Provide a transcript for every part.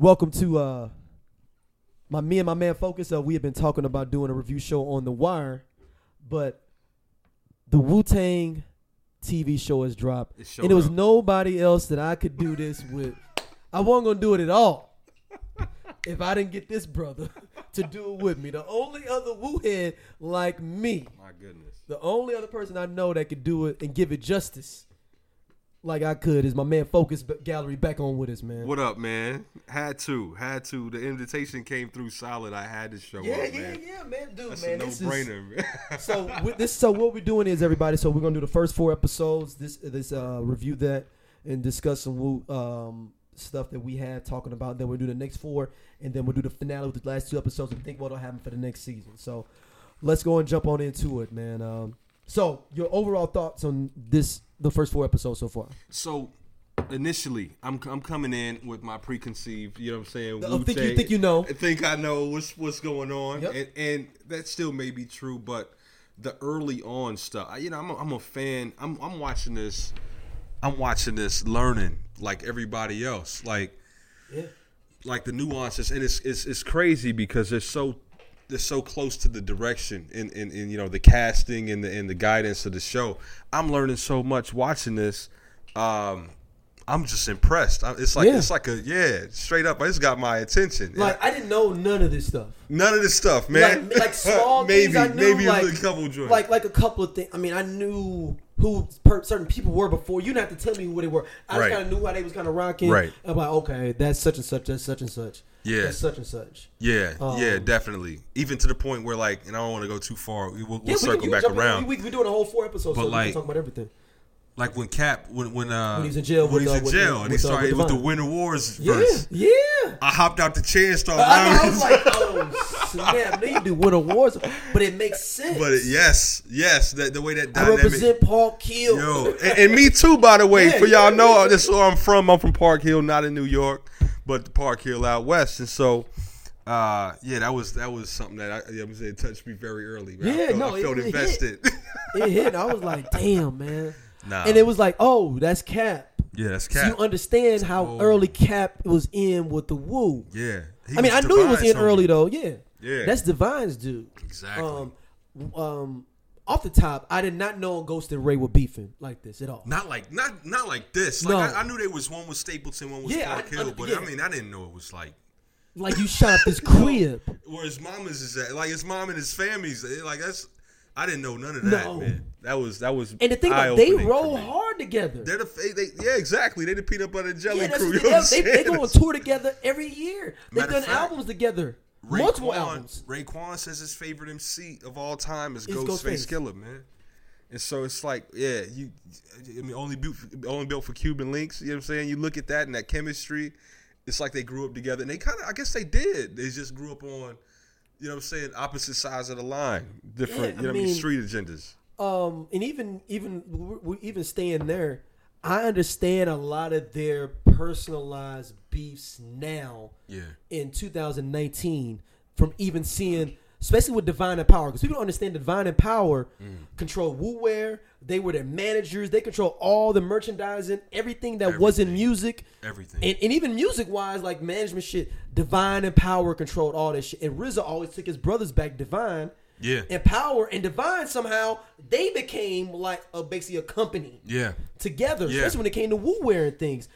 Welcome to uh my me and my man Focus. Uh, we have been talking about doing a review show on the wire, but the Wu Tang TV show has dropped, and it was up. nobody else that I could do this with. I wasn't gonna do it at all if I didn't get this brother to do it with me. The only other Wu head like me, My goodness. the only other person I know that could do it and give it justice like I could is my man Focus Gallery back on with us, man. What up, man? Had to, had to. The invitation came through solid. I had to show Yeah, up, yeah, man. yeah, man, dude, That's man. a no this is- brainer, man. so with this, so what we're doing is everybody. So we're gonna do the first four episodes. This, this, uh, review that and discuss some Wu, um stuff that we had talking about. Then we'll do the next four, and then we'll do the finale with the last two episodes and think what'll happen for the next season. So let's go and jump on into it, man. Um, so your overall thoughts on this, the first four episodes so far? so initially, I'm I'm coming in with my preconceived, you know what I'm saying? I think you think you know? I think I know what's what's going on, Yep. and and that still may be true, but the early on stuff, I- you know, I'm a, I'm a fan. I'm I'm watching this, I'm watching this, learning like everybody else, like Yeah. like the nuances, and it's it's it's crazy because they're so they're so close to the direction and and, and you know the casting and the and the guidance of the show. I'm learning so much watching this. Um, I'm just impressed. It's like Yeah. it's like a yeah, straight up. It's got my attention. Like I didn't know none of this stuff. None of this stuff, man. Like, like small maybe things I knew, maybe like, a couple joints. like like a couple of things. I mean, I knew who per- certain people were before. You didn't have to tell me who they were. I Right. just kind of knew how they was kind of rocking. Right. I'm like, okay, that's such and such. That's such and such. Yeah. That's such and such. yeah, yeah, um, definitely. Even to the point where like, and I don't want to go too far. We- We'll, we'll Yeah, we circle can, back can in. around. We, we, we're doing a whole four episodes, But so we like- can talk about everything. Like when Cap, when when uh, When he was in jail when with, he's uh, in jail, with, and he uh, started with with the. Winter Warz Yeah, verse. yeah. I hopped out the chair and started. I, I was like, oh snap! They do Winter Warz, but it makes sense. but it, yes, yes, that the way that I represent Park Hill. Yo, and, and me too, by the way. Yeah, for y'all yeah, know, yeah. this is where I'm from. I'm from Park Hill, not in New York, but Park Hill out west. And so, uh, yeah, that was that was something that I, I'm saying touched me very early. man. I Yeah, felt, no, I felt it- it hit. invested. it hit. I was like, damn, man. Nah, And it was like, oh, that's Cap. yeah, that's So Cap. you understand how Oh. early Cap was in with the Wu. yeah, I mean, I knew he was in early though. Yeah, Yeah. that's Divine's dude. Exactly. Um, um, off the top, I did not know Ghost and Ray were beefing like this at all. Not like not not like this. Like No. I, I knew there was one with Stapleton, one was Yeah, Park I- Hill, I- but yeah. I mean I didn't know it was like Like you shot this crib. where his mama's is at. Like his mom and his family's like that's. I didn't know none of that, No. man. That was that was. And the thing about they roll hard together. They're the they, yeah exactly. They the peanut butter and jelly yeah, crew. You they, know they, they go on tour together every year. They've done fact, albums together, multiple albums. Raekwon says his favorite MC of all time is Ghostface Ghostface. Killah, man. And so it's like, yeah, you, I mean, only built, only built for Cuban links. You know what I'm saying? You look at that and that chemistry. It's like they grew up together, and they kind of, I guess they did. They just grew up on, you know what I'm saying, opposite sides of the line, different, Yeah, you know I what I mean, mean- street agendas. um, and even even even staying there, I understand a lot of their personalized beefs now Yeah, in 2019 from even seeing, especially with Divine and Power, because people don't understand Divine and Power Mm. control Wu Wear. They were their managers. They control all the merchandising, everything that wasn't music. everything. And, and even music wise, like management shit, Divine and Power controlled all that shit. And RZA always took his brothers back, Divine yeah, and Power and Divine. Somehow they became like a basically a company yeah, together, Yeah. especially when it came to Wu wearing things.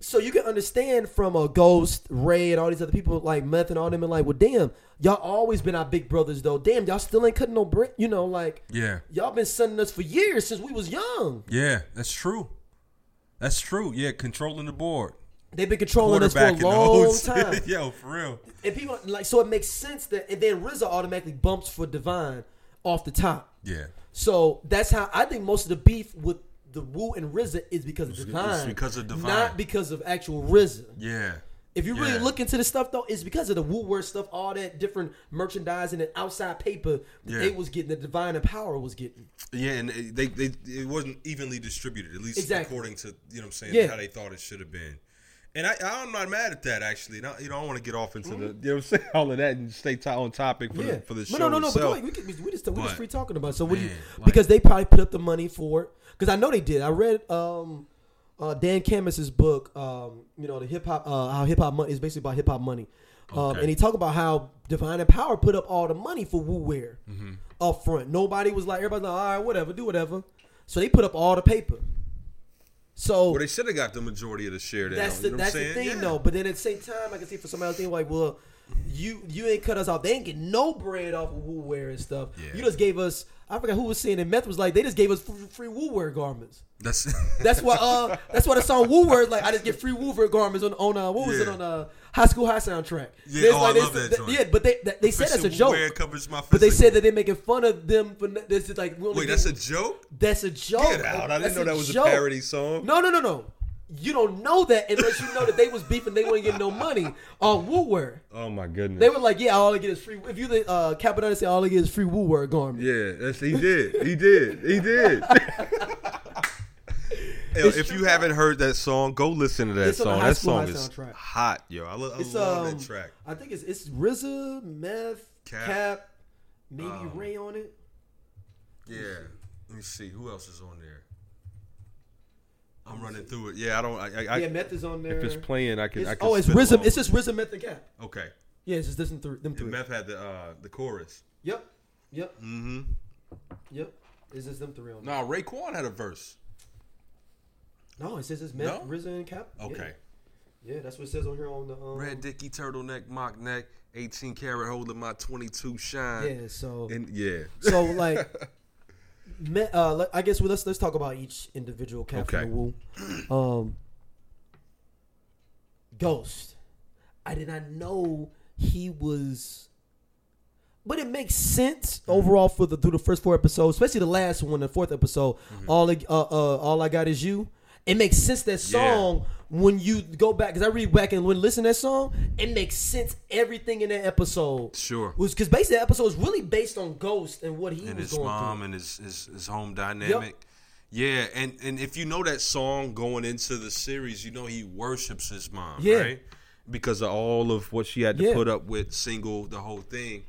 So you can understand from a Ghost, Ray, and all these other people like Meth and all them, and like, well, damn, y'all always been our big brothers though. Damn, y'all still ain't cutting no break. You know, like yeah. y'all been sending us for years since we was young. Yeah, that's true. That's true. Yeah, controlling the board. They've been controlling us for a the long time. Yo, for real. And people like so it makes sense that and then RZA automatically bumps for Divine off the top. Yeah. So that's how I think most of the beef with the Wu and RZA is because of Divine, it's because of Divine. not because of actual RZA. Yeah. If you really Yeah. look into the stuff though, it's because of the Wu Wear stuff, all that different merchandising and outside paper that Yeah. they was getting, the Divine and Power was getting. Yeah, and they, they it wasn't evenly distributed, at least Exactly. according to you know what I'm saying Yeah. how they thought it should have been. And I, I'm not mad at that actually. Not, you know, I don't want to get off into the you know what I'm saying all of that and stay t- on topic for yeah, the for the But show no, no, no. But itself. go ahead. we, can, we just we just free talking about. it. So what do you? like- because they probably put up the money for it. Because I know they did. I read um uh, Dan Charnas's book, um, you know, the hip hop, uh, how hip hop money is basically about hip hop money. Um, Okay. and he talked about how Divine and Power put up all the money for Wu Wear Mm-hmm. up front. Nobody was like, everybody's like, all right, whatever, do whatever. So they put up all the paper. So Well, they should have got the majority of the share. That's you the know what that's the thing Yeah. though. But then at the same time, I can see for somebody else thinking like, well, you you ain't cut us off. They ain't get no bread off of Wu Wear and stuff. Yeah. You just gave us. I forgot who was saying it. Meth was like, they just gave us free, Wear garments. That's That's why uh that's why the song Wu Wear like I just get free Wu Wear garments on on uh what was it Yeah. on uh High School High soundtrack. Yeah, There's oh, I they love that joint. Yeah, but they they, they said that's a joke. But they said that they're making fun of them for this is like Wait, that's a joke. that's a joke. Get out! I didn't know that was joke. a parody song. No, no, no, no. You don't know that unless you know that they was beefing. They wouldn't get no money on Wu Wear. Oh my goodness. They were like, yeah, all I get is free. If you the uh, Cappadonna say all I get is free Wu Wear garment. Yeah, that's he did. He did. He did. Yo, if you haven't heard that song, go listen to that It's on song. That song is soundtrack. hot, yo. I, lo- I It's love um, that track. I think it's it's RZA, Meth, Cap. Cap, maybe Um, Ray on it. Yeah. Let me see who else is on there. I'm running through it. Yeah, I don't. I, I, yeah, Meth is on there. if it's playing, I can. It's- I can oh, it's spit RZA. It's just RZA, Meth, and Cap. it. okay. Yeah, it's just this and th- them And three. Meth had the uh, the chorus. Yep, yep, Mm-hmm. yep. It's just them three on. there. Nah, Raekwon had a verse. No, it says it's Meth, No? RZA, and Cap. Okay. Yeah, that's what it says on here on the. Um, Red Dicky turtleneck, mock neck, 18 karat holding my 22 shine. Yeah, so And yeah. so like, me, uh, I guess well, let's let's talk about each individual Cap Okay. Wu. Um, Ghost. I did not know he was. But it makes sense Mm-hmm. overall for the through the first four episodes, especially the last one, the fourth episode. Mm-hmm. All I, uh, uh, all I got is you. It makes sense that Yeah. When you go back because I read back and when listen to that song, it makes sense everything in that episode Sure. was because basically the episode is really based on Ghost and what he and was his going mom through. and his, his his home dynamic. Yeah, and and if you know that song going into the series, you know he worships his mom, Yeah. right? Because of all of what she had to Yeah. put up with, single, the whole thing,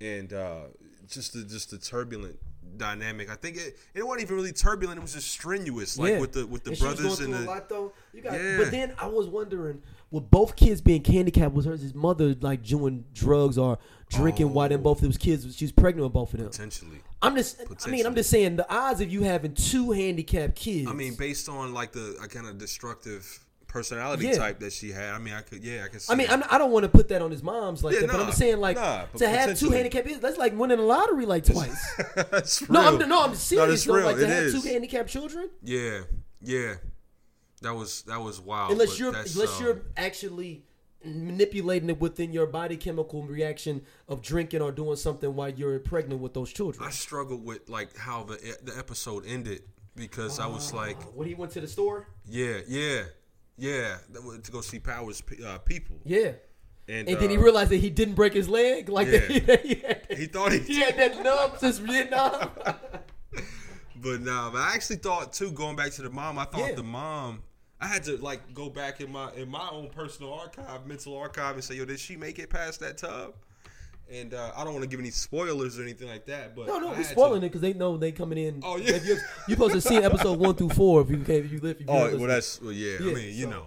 and uh, just the just the turbulent dynamic. I think it it wasn't even really turbulent; it was just strenuous, like Yeah. with the with the And brothers and the a lot though. You got, Yeah. but then I was wondering, with both kids being handicapped, was her his mother like doing drugs or drinking while then Oh. both of those kids? She's pregnant with both of them. potentially. I'm just, I mean, I'm just saying the odds of you having two handicapped kids. I mean, based on like the uh, kind of destructive personality Yeah. type that she had, I mean, I could, yeah, I could. See I mean. I'm, I don't want to put that on his mom's like Yeah, that, but I'm just saying like nah, to have two handicapped kids, that's like winning a lottery like twice. No. I'm no, I'm serious. though, real. Like to It have is. two handicapped children, Yeah, yeah. That was that was wild. unless you're unless um, you're actually manipulating it within your body chemical reaction of drinking or doing something while you're pregnant with those children. I struggled with like how the the episode ended because I was like, when he went to the store, yeah, yeah, yeah, to go see Powers uh, people, yeah, and, and then he uh, realized that he didn't break his leg, like Yeah. that, he, had, he thought he, he had that numb since Vietnam. but nah, but I actually thought too. Going back to the mom, I thought Yeah. the mom. I had to like go back in my in my own personal archive, mental archive, and say, yo, did she make it past that tub? And uh, I don't want to give any spoilers or anything like that, but No, no, we're had to- spoiling it because they know they coming in. Oh, yeah. You're, you're supposed to see episode one through four if you can, if you live. If you Oh well, that's well, yeah. Yeah, I mean, you know,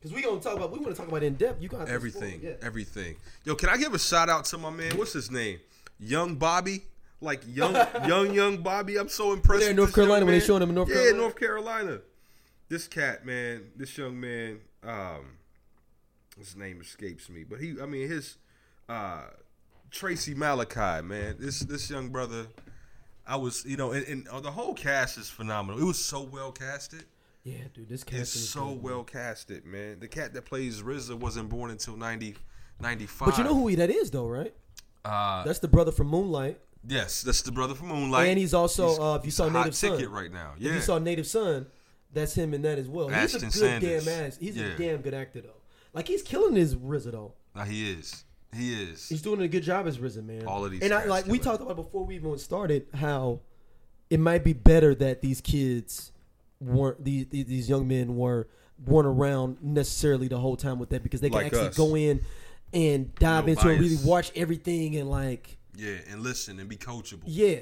because we gonna talk about. We want to talk about in depth. You got everything, Yeah. everything. Yo, can I give a shout out to my man? What's his name? Young Bobby. Like young, young, young Bobby. I'm so impressed. There in North Carolina when they showing him in North yeah, Carolina? Yeah, North Carolina. This cat, man, this young man, um, his name escapes me, but he, I mean, his, uh, Tracy Malachi, man, this this young brother, I was, you know, and, and uh, the whole cast is phenomenal. It was so well casted. Yeah, dude, this It's is so good, well casted, man. The cat that plays RZA wasn't born until 90, 95. But you know who he that is though, right? Uh, That's the brother from Moonlight, yes, that's the brother from Moonlight. and he's also He's- uh, if you saw Native Son, ticket right now. Yeah, if you saw Native Son, that's him in that as well. he's a Ashton good Sanders. damn ass. He's Yeah. a damn good actor though. Like he's killing his RZA though. Nah, he is. He is. He's doing a good job as RZA, man. All of these and I like we talked about before we even started how it might be better that these kids weren't these these, young men were weren't around necessarily the whole time with that because they can Like actually us. go in and dive No into it, really watch everything and like yeah, and listen and be coachable. yeah.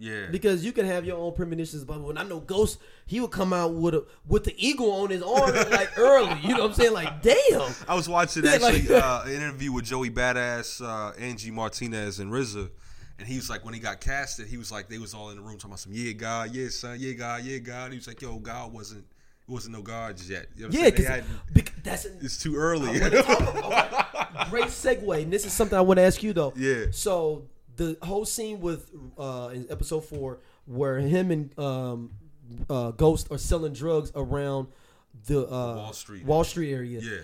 Yeah. Because you can have your own premonitions, but when I know Ghost, he would come out with a with the eagle on his arm like early. You know what I'm saying? Like, damn. I was watching actually like- uh, an interview with Joey Badass, uh, Angie Martinez, and RZA, and he was like, when he got casted, he was like, they was all in the room talking about some, yeah, God, yeah, son, yeah, God, yeah, God. And he was like, yo, God wasn't, it wasn't no gods yet. You know Yeah, saying? Because that's it's too early. great segue. And this is something I want to ask you though. Yeah. So the whole scene with uh in episode four where him and um uh Ghost are selling drugs around the uh Wall Street. Wall Street area. yeah.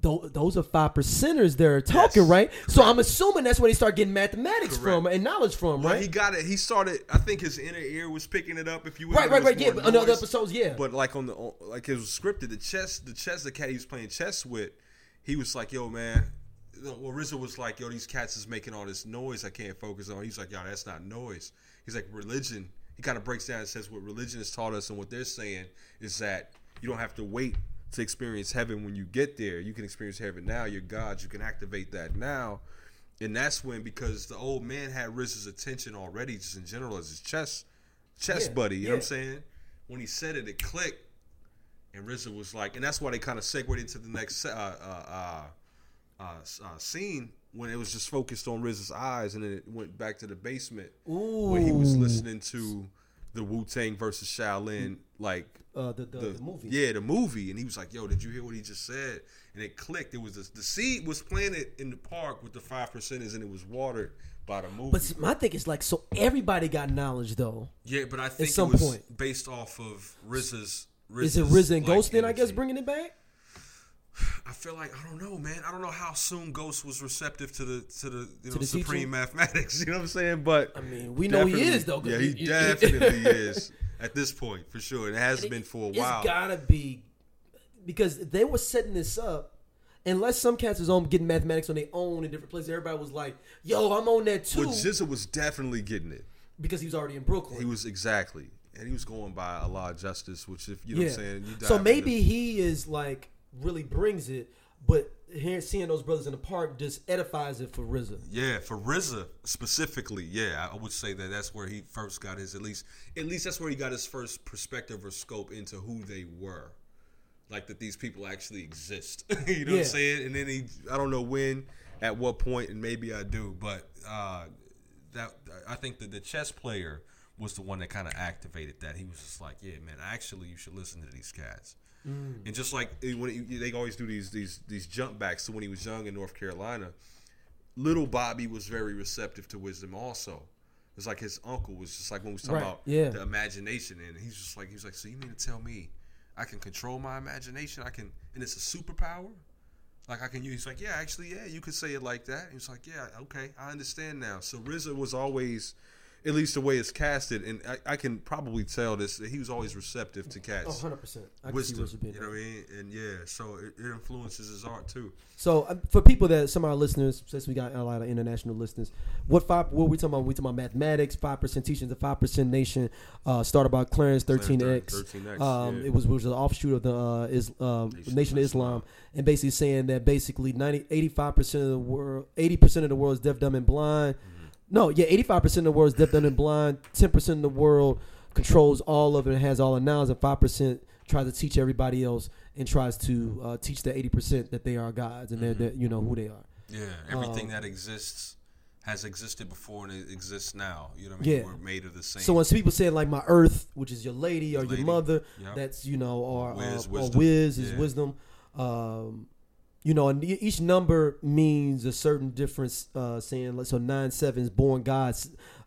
Tho- those are five percenters they're talking, Yes, right? So I'm assuming that's where they start getting mathematics from and knowledge from, Well, right? he got it. He started. I think his inner ear was picking it up. If you will. right, right, right. Yeah, more but on other noise. episodes, yeah. But like on the on- like it was scripted. The chess, the chess, the cat he was playing chess with, he was like, "Yo, man." Well, Rizzo was like, "Yo, these cats is making all this noise. I can't focus on." He's like, "Yo, that's not noise." He's like, "Religion." He kind of breaks down and says what religion has taught us, and what they're saying is that you don't have to wait to experience heaven when you get there. You can experience heaven now. You're God. You can activate that now. And that's when, because the old man had Rizzo's attention already, just in general as his chess, chess Yeah, buddy. You know what I'm saying? When he said it, it clicked. And Rizzo was like, and that's why they kind of segued into the next uh, uh, uh, uh, uh, scene when it was just focused on Riz's eyes, and then it went back to the basement where he was listening to the Wu Tang versus Shaolin, like uh, the, the, the, movie. yeah, the movie, and he was like, "Yo, did you hear what he just said?" And it clicked. It was the, the seed was planted in the park with the five percenters, and it was watered by the movie. But see, my thing is like, so everybody got knowledge though. yeah, but I think at some it was point. based off of RZA's. Is it RZA and like, Ghost then? I guess bringing it back. I feel like I don't know, man. I don't know how soon Ghost was receptive to the to the you know the supreme teaching? mathematics. You know what I'm saying? But I mean, we know he is, though. Yeah, he he- definitely is at this point for sure. It has been for a while. It's gotta be because they were setting this up. Unless some cats was on getting mathematics on their own in different places, everybody was like, "Yo, I'm on that too," But Jizza was definitely getting it. because he was already in Brooklyn. He was exactly, and he was going by a law of justice, which if you know yeah. what I'm saying. So into- maybe he is like really brings it, but here seeing those brothers in the park just edifies it for RZA. yeah, for RZA specifically, yeah, I would say that that's where he first got his at least at least that's where he got his first perspective or scope into who they were, like that these people actually exist. you know what I'm saying? And then he, I don't know when, at what point, and maybe I do, but uh, that I think that the chess player was the one that kind of activated that. He was just like, yeah, man, actually, you should listen to these cats. And just like eh, when he, they always do these these these jump backs to when he was young in North Carolina, little Bobby was very receptive to wisdom. Also, it's like his uncle was just like when we was talking Right, about yeah. the imagination, and he's just like he was like, so you mean to tell me I can control my imagination? I can, and it's a superpower. Like I can use. He's like, yeah, actually, yeah, you could say it like that. He's like, yeah, okay, I understand now. So RZA was always, at least the way it's casted, and I, I can probably tell this. That he was always receptive to cats Oh, 100 percent. I can wisdom. see RZA being You know what I mean? And yeah, so it, it influences his art too. So uh, for people that some of our listeners, since we got a lot of international listeners, what five? What we talking about? We talking about mathematics, five percent teachings, the five percent nation. Uh, started by Clarence Thirteen X. 13X, Um, yeah. It was which was an offshoot of the uh, is, um, Nation Nation, of of Islam, and basically saying that basically 85 percent of the world, eighty percent of the world is deaf, dumb, and blind. Mm-hmm. No, yeah, eighty five percent of the world is deaf, dumb, and blind. Ten percent of the world controls all of it and has all the knowledge, and five percent tries to teach everybody else and tries to uh, teach the eighty percent that they are gods and they're, Mm-hmm. they're you know who they are. Yeah, everything Um, that exists has existed before and it exists now. You know what I mean? Yeah. We're made of the same. So when people say like my earth, which is your lady or Lady, your mother, yep. that's you know, or Wiz, uh, or whiz is Yeah. wisdom. Um, you know, and each number means a certain difference. Uh, saying so, nine seven is born God.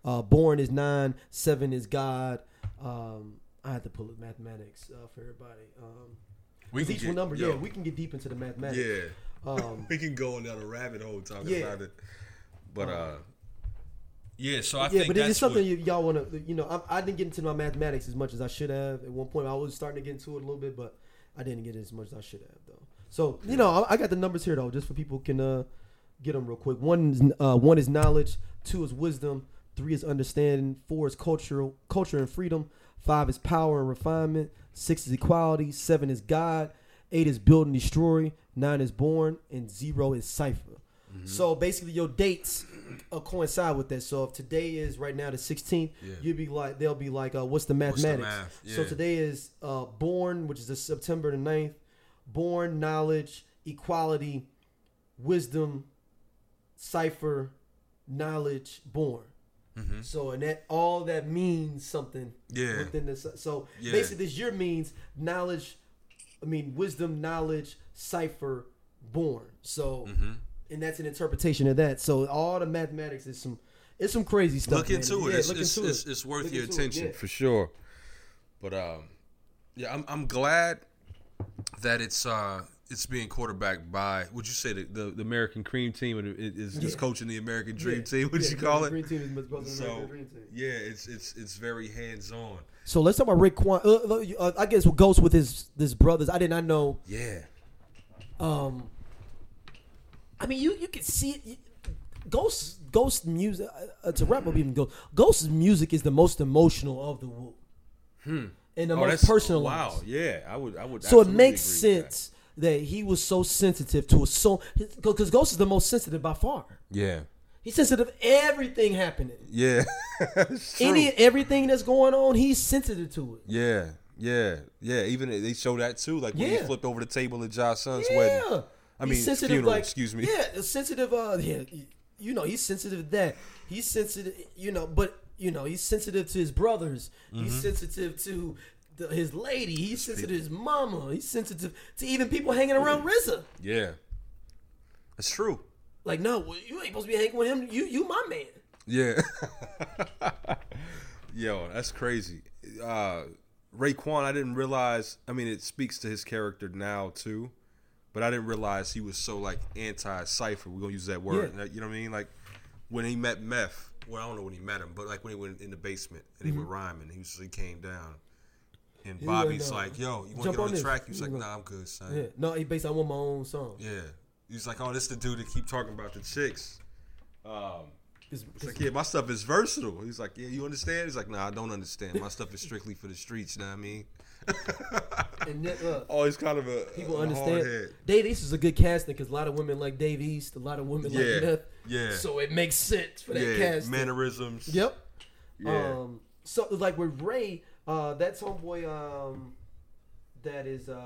Uh, born is nine. Seven is God. Um, I had to pull up mathematics uh, for everybody. Um, we each get- number, yo, yeah, we can get deep into the mathematics. yeah, Um, we can go down a rabbit hole talking Yeah. about it. But Um, uh, yeah, so I yeah, think but that's it's something what, y'all want to, you know, I, I didn't get into my mathematics as much as I should have. At one point, I was starting to get into it a little bit, but I didn't get it as much as I should have. So, you know, I, I got the numbers here, though, just for people can uh, get them real quick. One is, uh, one is knowledge, two is wisdom, three is understanding, four is cultural, culture and freedom, five is power and refinement, six is equality, seven is God, eight is build and destroy, nine is born, and zero is cipher. So basically, your dates uh, coincide with that. So if today is right now the 16th, Yeah. you'll be like, they'll be like, uh, what's the the mathematics? math? So Yeah. today is uh, born, which is the September the 9th. Born, knowledge, equality, wisdom, cipher, knowledge, born. So and that all that means something Mm-hmm. Yeah. within this. So Yeah. basically, this year means knowledge. I mean, wisdom, knowledge, cipher, born. So, Mm-hmm. and that's an interpretation of that. So all the mathematics is some, it's some crazy stuff. look man. into it. Yeah, it's, look it's, into it's, it. it's worth Look your into it, attention yeah. for sure. But um, yeah, I'm I'm glad that it's uh it's being quarterbacked by would you say the the, the American Cream Team or the- it is is Yeah. coaching the American Dream Yeah, Team? What yeah, you call it? Green team is much better So American Dream team. yeah, it's it's it's very hands on. So let's talk about Raekwon. Uh, uh, I guess with Ghost with his his brothers. I did not know. Yeah, Um, I mean, you you can see it. You- Ghost Ghost music. Uh, to wrap up, even Ghost Ghost's music is the most emotional of the Wu. And the most personalized. Hmm. Oh, Wow, yeah, I would I would. So it makes with that. sense that. he was so sensitive to a song because Ghost is the most sensitive by far. Yeah, He's sensitive to everything happening. yeah. Any everything that's going on, he's sensitive to it. Yeah, yeah, yeah. Even they show that too, like when he flipped over the table at Josh Son's Yeah. wedding. I He's mean, funeral. excuse me. Yeah, sensitive. Uh, yeah, you know, he's sensitive to that. He's sensitive. You know, but you know, he's sensitive to his brothers. He's Mm-hmm. sensitive to the, his lady. He's sensitive to his mama. He's sensitive to even people hanging around RZA. Yeah, that's true. Like, no, you ain't supposed to be hanging with him. You, you my man. Yeah. Yo, that's crazy. Uh Raekwon, I didn't realize. I mean, it speaks to his character now too, but I didn't realize he was so like anti cipher. We're gonna use that word. Yeah. You know what I mean? Like when he met Meth. Well, I don't know when he met him, but like when he went in the basement and he was rhyming, he was he came down, and He Bobby's like, "Yo, you want to get on on the track?" He's He like, "Nah, I'm good, son." Yeah. No, he based. I want my own song. Yeah. He's like, "Oh, this the dude that keep talking about the chicks." Um, It's- it's like, yeah, my stuff is versatile. He's like, yeah, you understand? He's like, nah, I don't understand. My stuff is strictly for the streets. You know what I mean? and then, look, Oh, he's kind of a people a understand. hardhead. Dave East is a good casting because a lot of women like Dave East, a lot of women Yeah, like Meth. yeah. So it makes sense for that Yeah, casting. mannerisms. Yep. Yeah. Um. So like with Ray, uh, that's homeboy. Um, that is uh.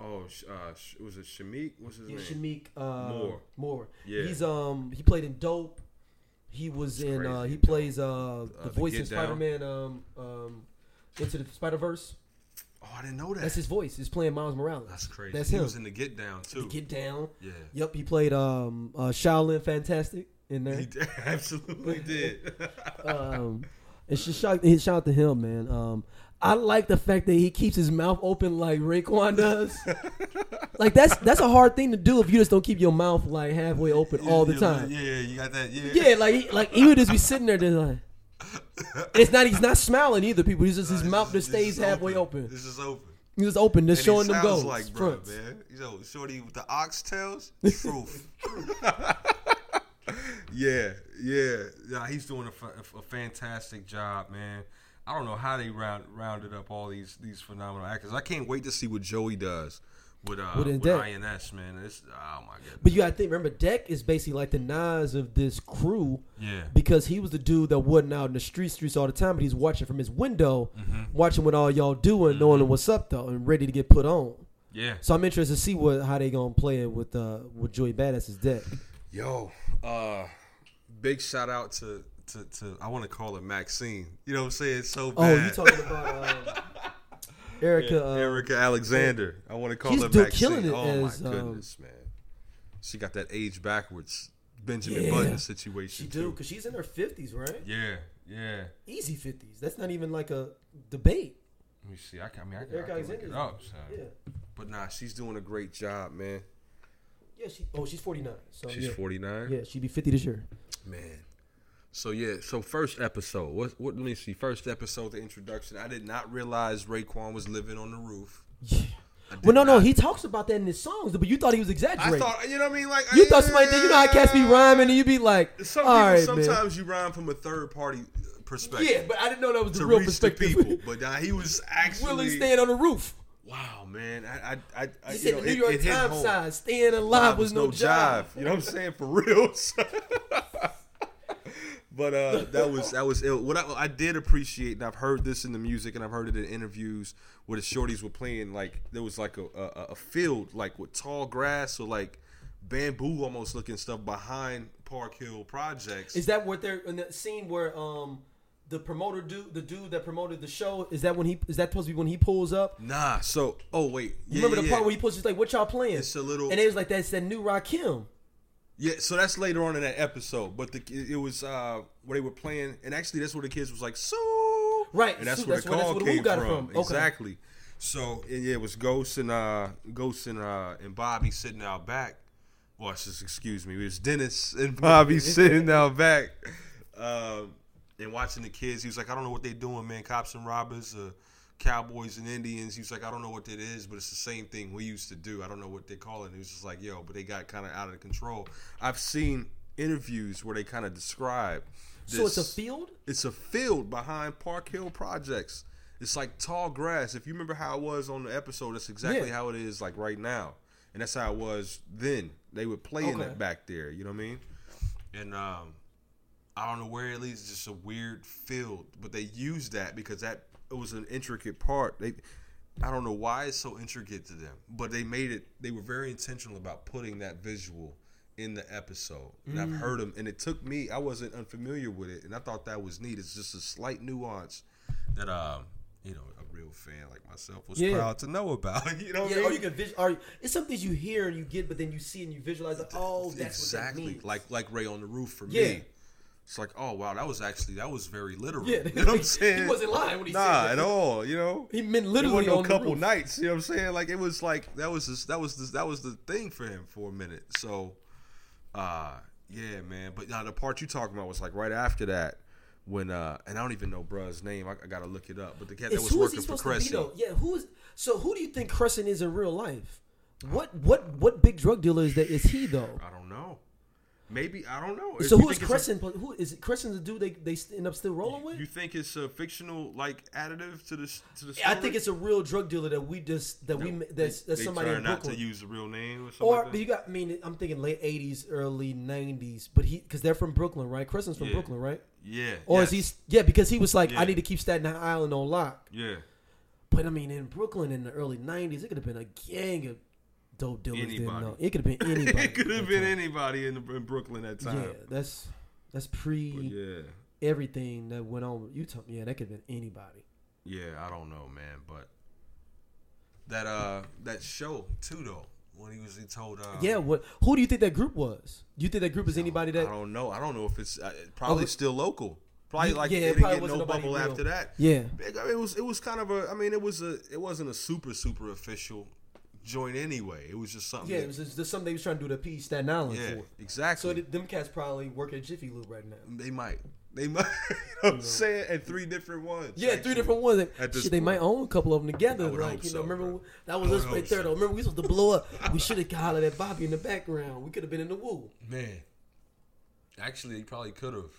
Oh, sh- uh, sh- was it Shameik? What's his Yeah, name? Shameik uh, Moore. Moore. Yeah. He's um he played in Dope. He was in uh he plays uh the The voice in Spider Man um um into the Spider Verse. Oh, I didn't know that. That's his voice. He's playing Miles Morales. That's crazy. That's him. he was in the Get Down too. The Get down. yeah. Yep, he played um uh Shaolin Fantastic in there. He did, absolutely did. um, it's just shout, shout out to him, man. Um, I like the fact that he keeps his mouth open like Raekwon does. like that's that's a hard thing to do if you just don't keep your mouth like halfway open all the Yeah, time. Yeah, you got that. Yeah. Yeah, like he, like he would just be sitting there, just like. It's not. He's not smiling either. People. He's just his mouth just stays halfway open. This is open. He's just open, just And showing them goals. like, bro, fronts. man. You know, shorty with the oxtails, truth. yeah, yeah, yeah. He's doing a, a fantastic job, man. I don't know how they round rounded up all these these phenomenal actors. I can't wait to see what Joey does with uh With with, INS, man. It's oh my god. But you gotta think. Remember, Deck is basically like the Nas of this crew. Yeah. because he was the dude that wasn't out in the street streets all the time, but he's watching from his window, Mm-hmm. watching what all y'all doing, knowing what's up though, and ready to get put on. Yeah. So I'm interested to see what how they gonna play it with uh with Joey Badass's deck. Yo, uh, big shout out to to, to I want to call it Maxine. You know what I'm saying? It's so Oh, you talking about uh, Erika? Uh, Erika Alexander. I want to call She's her doing- Maxine. killing it oh as, my um, goodness, man. She got that age backwards Benjamin Yeah. Button situation. She do because she's in her fifties, right? Yeah, yeah. Easy fifties. That's not even like a debate. Let me see. I, can, I mean, I can, Erika I can look it up. son. Yeah, But nah, she's doing a great job, man. yeah. She oh she's forty nine. So She's yeah. 49. Yeah, she'd be fifty this year. Man. So yeah, so first episode. What what let me see. First episode, the introduction. I did not realize Raekwon was living on the roof. Yeah. Well, no, no, not. he talks about that in his songs, but you thought he was I exaggerating. thought you know what I mean? Like you thought somebody did. You know how cats be rhyming, and you be like, Some "All people right, man." sometimes you rhyme from a third party perspective. Yeah, but I didn't know that was the to real reach the perspective. people. But uh, he was actually Willie staying on the roof. wow, man. I, I, I, I He you said know, the New York it hit Times side, staying alive was no job. You know what I'm saying? For real. but uh, that was that was ill. What I, I did appreciate, and I've heard this in the music, and I've heard it in interviews where the shorties were playing. Like there was like a, a, a field like with tall grass or like bamboo almost looking stuff behind Park Hill Projects. Is that what they're in that scene where um the promoter dude, the dude that promoted the show, is that when he is that supposed to be when he pulls up? nah. So oh wait, yeah, remember yeah, the yeah. part where he pulls? He's like, "What y'all playing?" It's a little- and it was like that's that new Rakim. Yeah, so that's later on in that episode. But the it was uh where they were playing, and actually that's where the kids was like, "So," Right, and that's so where that's the where- call where came from. from. Okay. Exactly. So and yeah, it was Ghost and uh Ghost and uh and Bobby sitting out back. Well, it's just excuse me, it was Dennis and Bobby sitting out back, um, and watching the kids. He was like, "I don't know what they're doing, man. Cops and robbers." Uh, Cowboys and Indians. He was like, I don't know what that is, but it's the same thing we used to do. I don't know what they call it. He was just like, yo, but they got kind of out of control. I've seen interviews where they kind of describe. So it's a field. It's a field behind Park Hill Projects. It's like tall grass. If you remember how it was on the episode, that's exactly Yeah. how it is like right now, and that's how it was then. They would play in Okay. it back there. You know what I mean? And um, I don't know where it leads. It's just a weird field, but they use that because that it was an intricate part. They, I don't know why it's so intricate to them, but they made it. They were very intentional about putting that visual in the episode, and I've heard them. And it took me. I wasn't unfamiliar with it, and I thought that was neat. It's just a slight nuance that um, you know, a real fan like myself was Yeah. proud to know about. you know, what I Yeah, mean? or you can vis- or it's some things you hear and you get, but then you see and you visualize. Like, oh, that's exactly what that means. like like Ray on the roof for Yeah. me. It's like, oh wow, that was actually that was very literal. Yeah, you know what I'm saying? he wasn't lying when he nah, said that. at all. You know, He meant it literally on the couple nights. You know what I'm saying? Like it was like that was just, that was the, that was the thing for him for a minute. So, uh, yeah, man. But now the part you talking about was like right after that when uh, and I don't even know bruh's name. I, I gotta look it up. But the cat that It's was working for be Yeah, who is? So who do you think Crescent is in real life? What what what big drug dealer is that? Is he though? I don't know. Maybe I don't know. So who is it's a- Who is it? Crescent the dude they they end up still rolling with? You think it's a fictional like additive to this? to the? I think it's a real drug dealer that we just that we that's that's they somebody in not to use the real name or something. Or like but you got I mean I'm thinking late '80s, early '90s, but he because they're from Brooklyn, right? Crescent's from Yeah. Brooklyn, right? yeah. Or yes. is he? Yeah, because he was like, Yeah. I need to keep Staten Island on lock. Yeah. But I mean, in Brooklyn in the early '90s, it could have been a gang of dope dealers. Didn't know. It could have been anybody. it could have been time. anybody in, the, in Brooklyn at time. Yeah, that's that's pre But yeah. everything that went on with Utah. Yeah, that could have been anybody. Yeah, I don't know, man, but that uh that show too though when he was he told uh yeah, what? Who do you think that group was? Do you think that group is anybody that I don't know. I don't know if it's uh, probably Oh, still local. Probably like yeah, they it didn't probably get no bubble real. after that. Yeah, It was it was kind of a I mean it was a it wasn't a super super official joint anyway. It was just something. yeah. that- It was just, just something they was trying to do to appease Staten Island yeah, for. exactly. So th- them cats probably work at Jiffy Lube right now. They might. They might. you know what I'm saying? And three different ones. Yeah, actually. three different ones. At Shit, they might own a couple of them together. Like you know, so, remember bro. that was us right there. Though, remember we supposed to blow up. we should have hollered at Bobby in the background. We could have been in the Wu. Man, actually, they probably could have.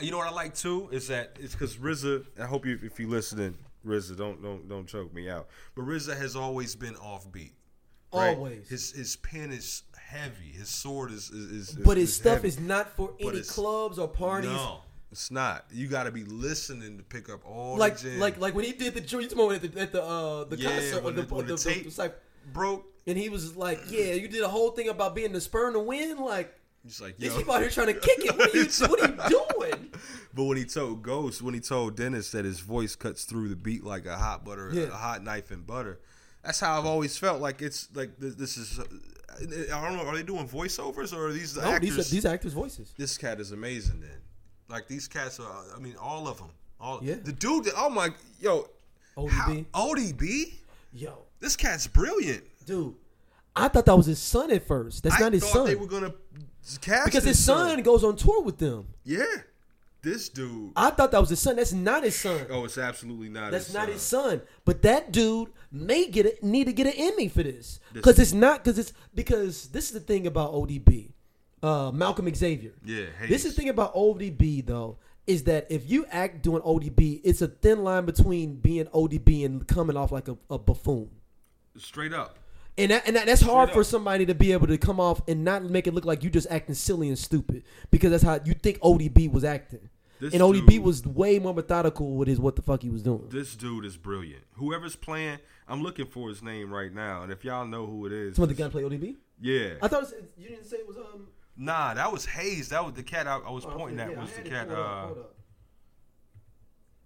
You know what I like too is that it's because RZA. I hope you, if you're listening, RZA, don't don't don't choke me out. But RZA has always been offbeat. Right? Always. His his pen is heavy. His sword is is. is But his is stuff heavy. is not for But any clubs or parties. No, it's not. You got to be listening to pick up all Like the like like when he did the joint moment at the at the uh the Yeah, concert when the, the- when the, the tape- the cypher. broke. and he was like, "Yeah, you did a whole thing about being the spur in the wind. Like He's like, yo. people out here trying to kick it. What are you what are you doing?" But when he told Ghost, when he told Dennis that his voice cuts through the beat like a hot butter, Yeah. a hot knife and butter, that's how I've always felt. Like it's like this, this is. uh, I don't know. Are they doing voiceovers or are these the No, actors? these are, these are actors' voices. this cat is amazing. Then, like these cats are. I mean, all of them. All Yeah. The dude. Oh my. Yo. ODB. How, ODB. Yo, This cat's brilliant. dude, I thought that was his son at first. That's I not his thought son they were gonna cast because his son goes on tour with them. Yeah. This dude. I thought that was his son. That's not his son. Oh, it's absolutely not. That's his not son. his son. But that dude may get it. Need to get an Emmy for this because it's not because it's because this is the thing about ODB, uh, Malcolm Xavier. Yeah. This is the thing about ODB though is that if you act doing ODB, it's a thin line between being ODB and coming off like a, a buffoon. Straight up. And that, and that, that's hard for somebody to be able to come off and not make it look like you just acting silly and stupid because that's how you think ODB was acting. This and ODB dude- was way more methodical with his what the fuck he was doing. This dude is brilliant. Whoever's playing, I'm looking for his name right now, and if y'all know who it is, Somebody just- gonna play ODB? yeah. I thought it was, you didn't say it was um. Nah, that was Hayes. That was the cat I, I was oh, pointing okay, at. yeah, was the it cat? Uh, up.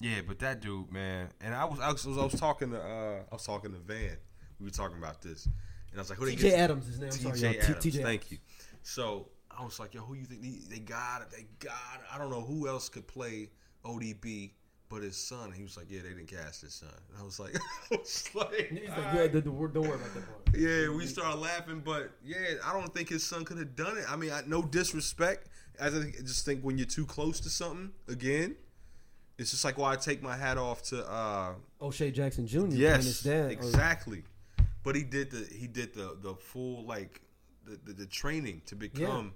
yeah, but that dude, man. And I was, I was, I was talking to, uh, I was talking to Van. We were talking about this, and I was like, "Who they T.J. Atoms is name. T.J. Atoms. Thank you. So I was like, "Yo, who you think they, they got it? They got it. I don't know who else could play ODB." But his son, he was like, "Yeah, they didn't cast his son." And I was like, I was like, He's like, yeah, the, the, don't worry about that part. Yeah, we started laughing, but yeah, I don't think his son could have done it. I mean, I, no disrespect. I think- I just think when you're too close to something, again, it's just like why I take my hat off to. uh O'Shea Jackson Jr. playing his Yes, dad. exactly. But he did the he did the the full like the the, the training to become.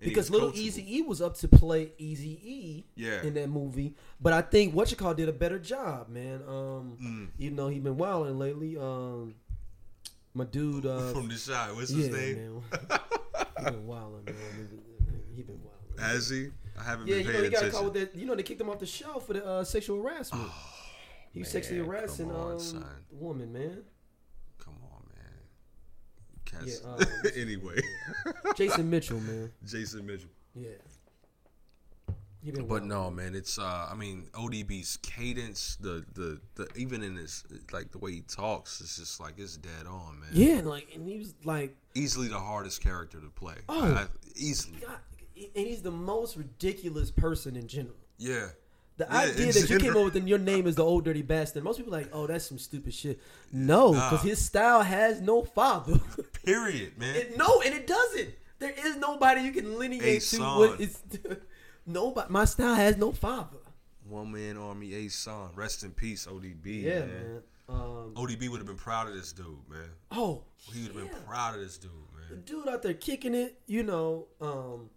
he because little. Easy E was up to play Easy E Yeah. in that movie, but I think what you call did a better job, man. Um, Mm. even though he's been wilding lately, um, my dude, uh, from the side. What's yeah, his name? man, he been wilding, man. He been wilding. Has he? I haven't Yeah, been you know he got attention. caught with that. You know they kicked him off the show for the uh, sexual harassment. he was sexually Oh, man, harassing on, um, woman, man. Come. Cats. Yeah, um, anyway, Jason Mitchell, man. Jason Mitchell. Yeah. But wilding. no, man, it's uh I mean ODB's cadence, the the the even in his like the way he talks, it's just like it's dead on, man. Yeah, and like, and he was like, Easily the hardest character to play. Oh. I- easily. God, and he's the most ridiculous person in general. Yeah. The Yeah, idea in that you came general. up with and your name is the old dirty bastard. Most people are like, oh, that's some stupid shit. No, because Nah. his style has no father. Period, man. It- no, and it doesn't. There is nobody you can lineate to. What nobody. My style has no father. One man army, A son. Rest in peace, ODB. Yeah, man. man. Um, ODB would have been proud of this dude, man. oh, He would have yeah. been proud of this dude, man. The dude out there kicking it, you know. Um,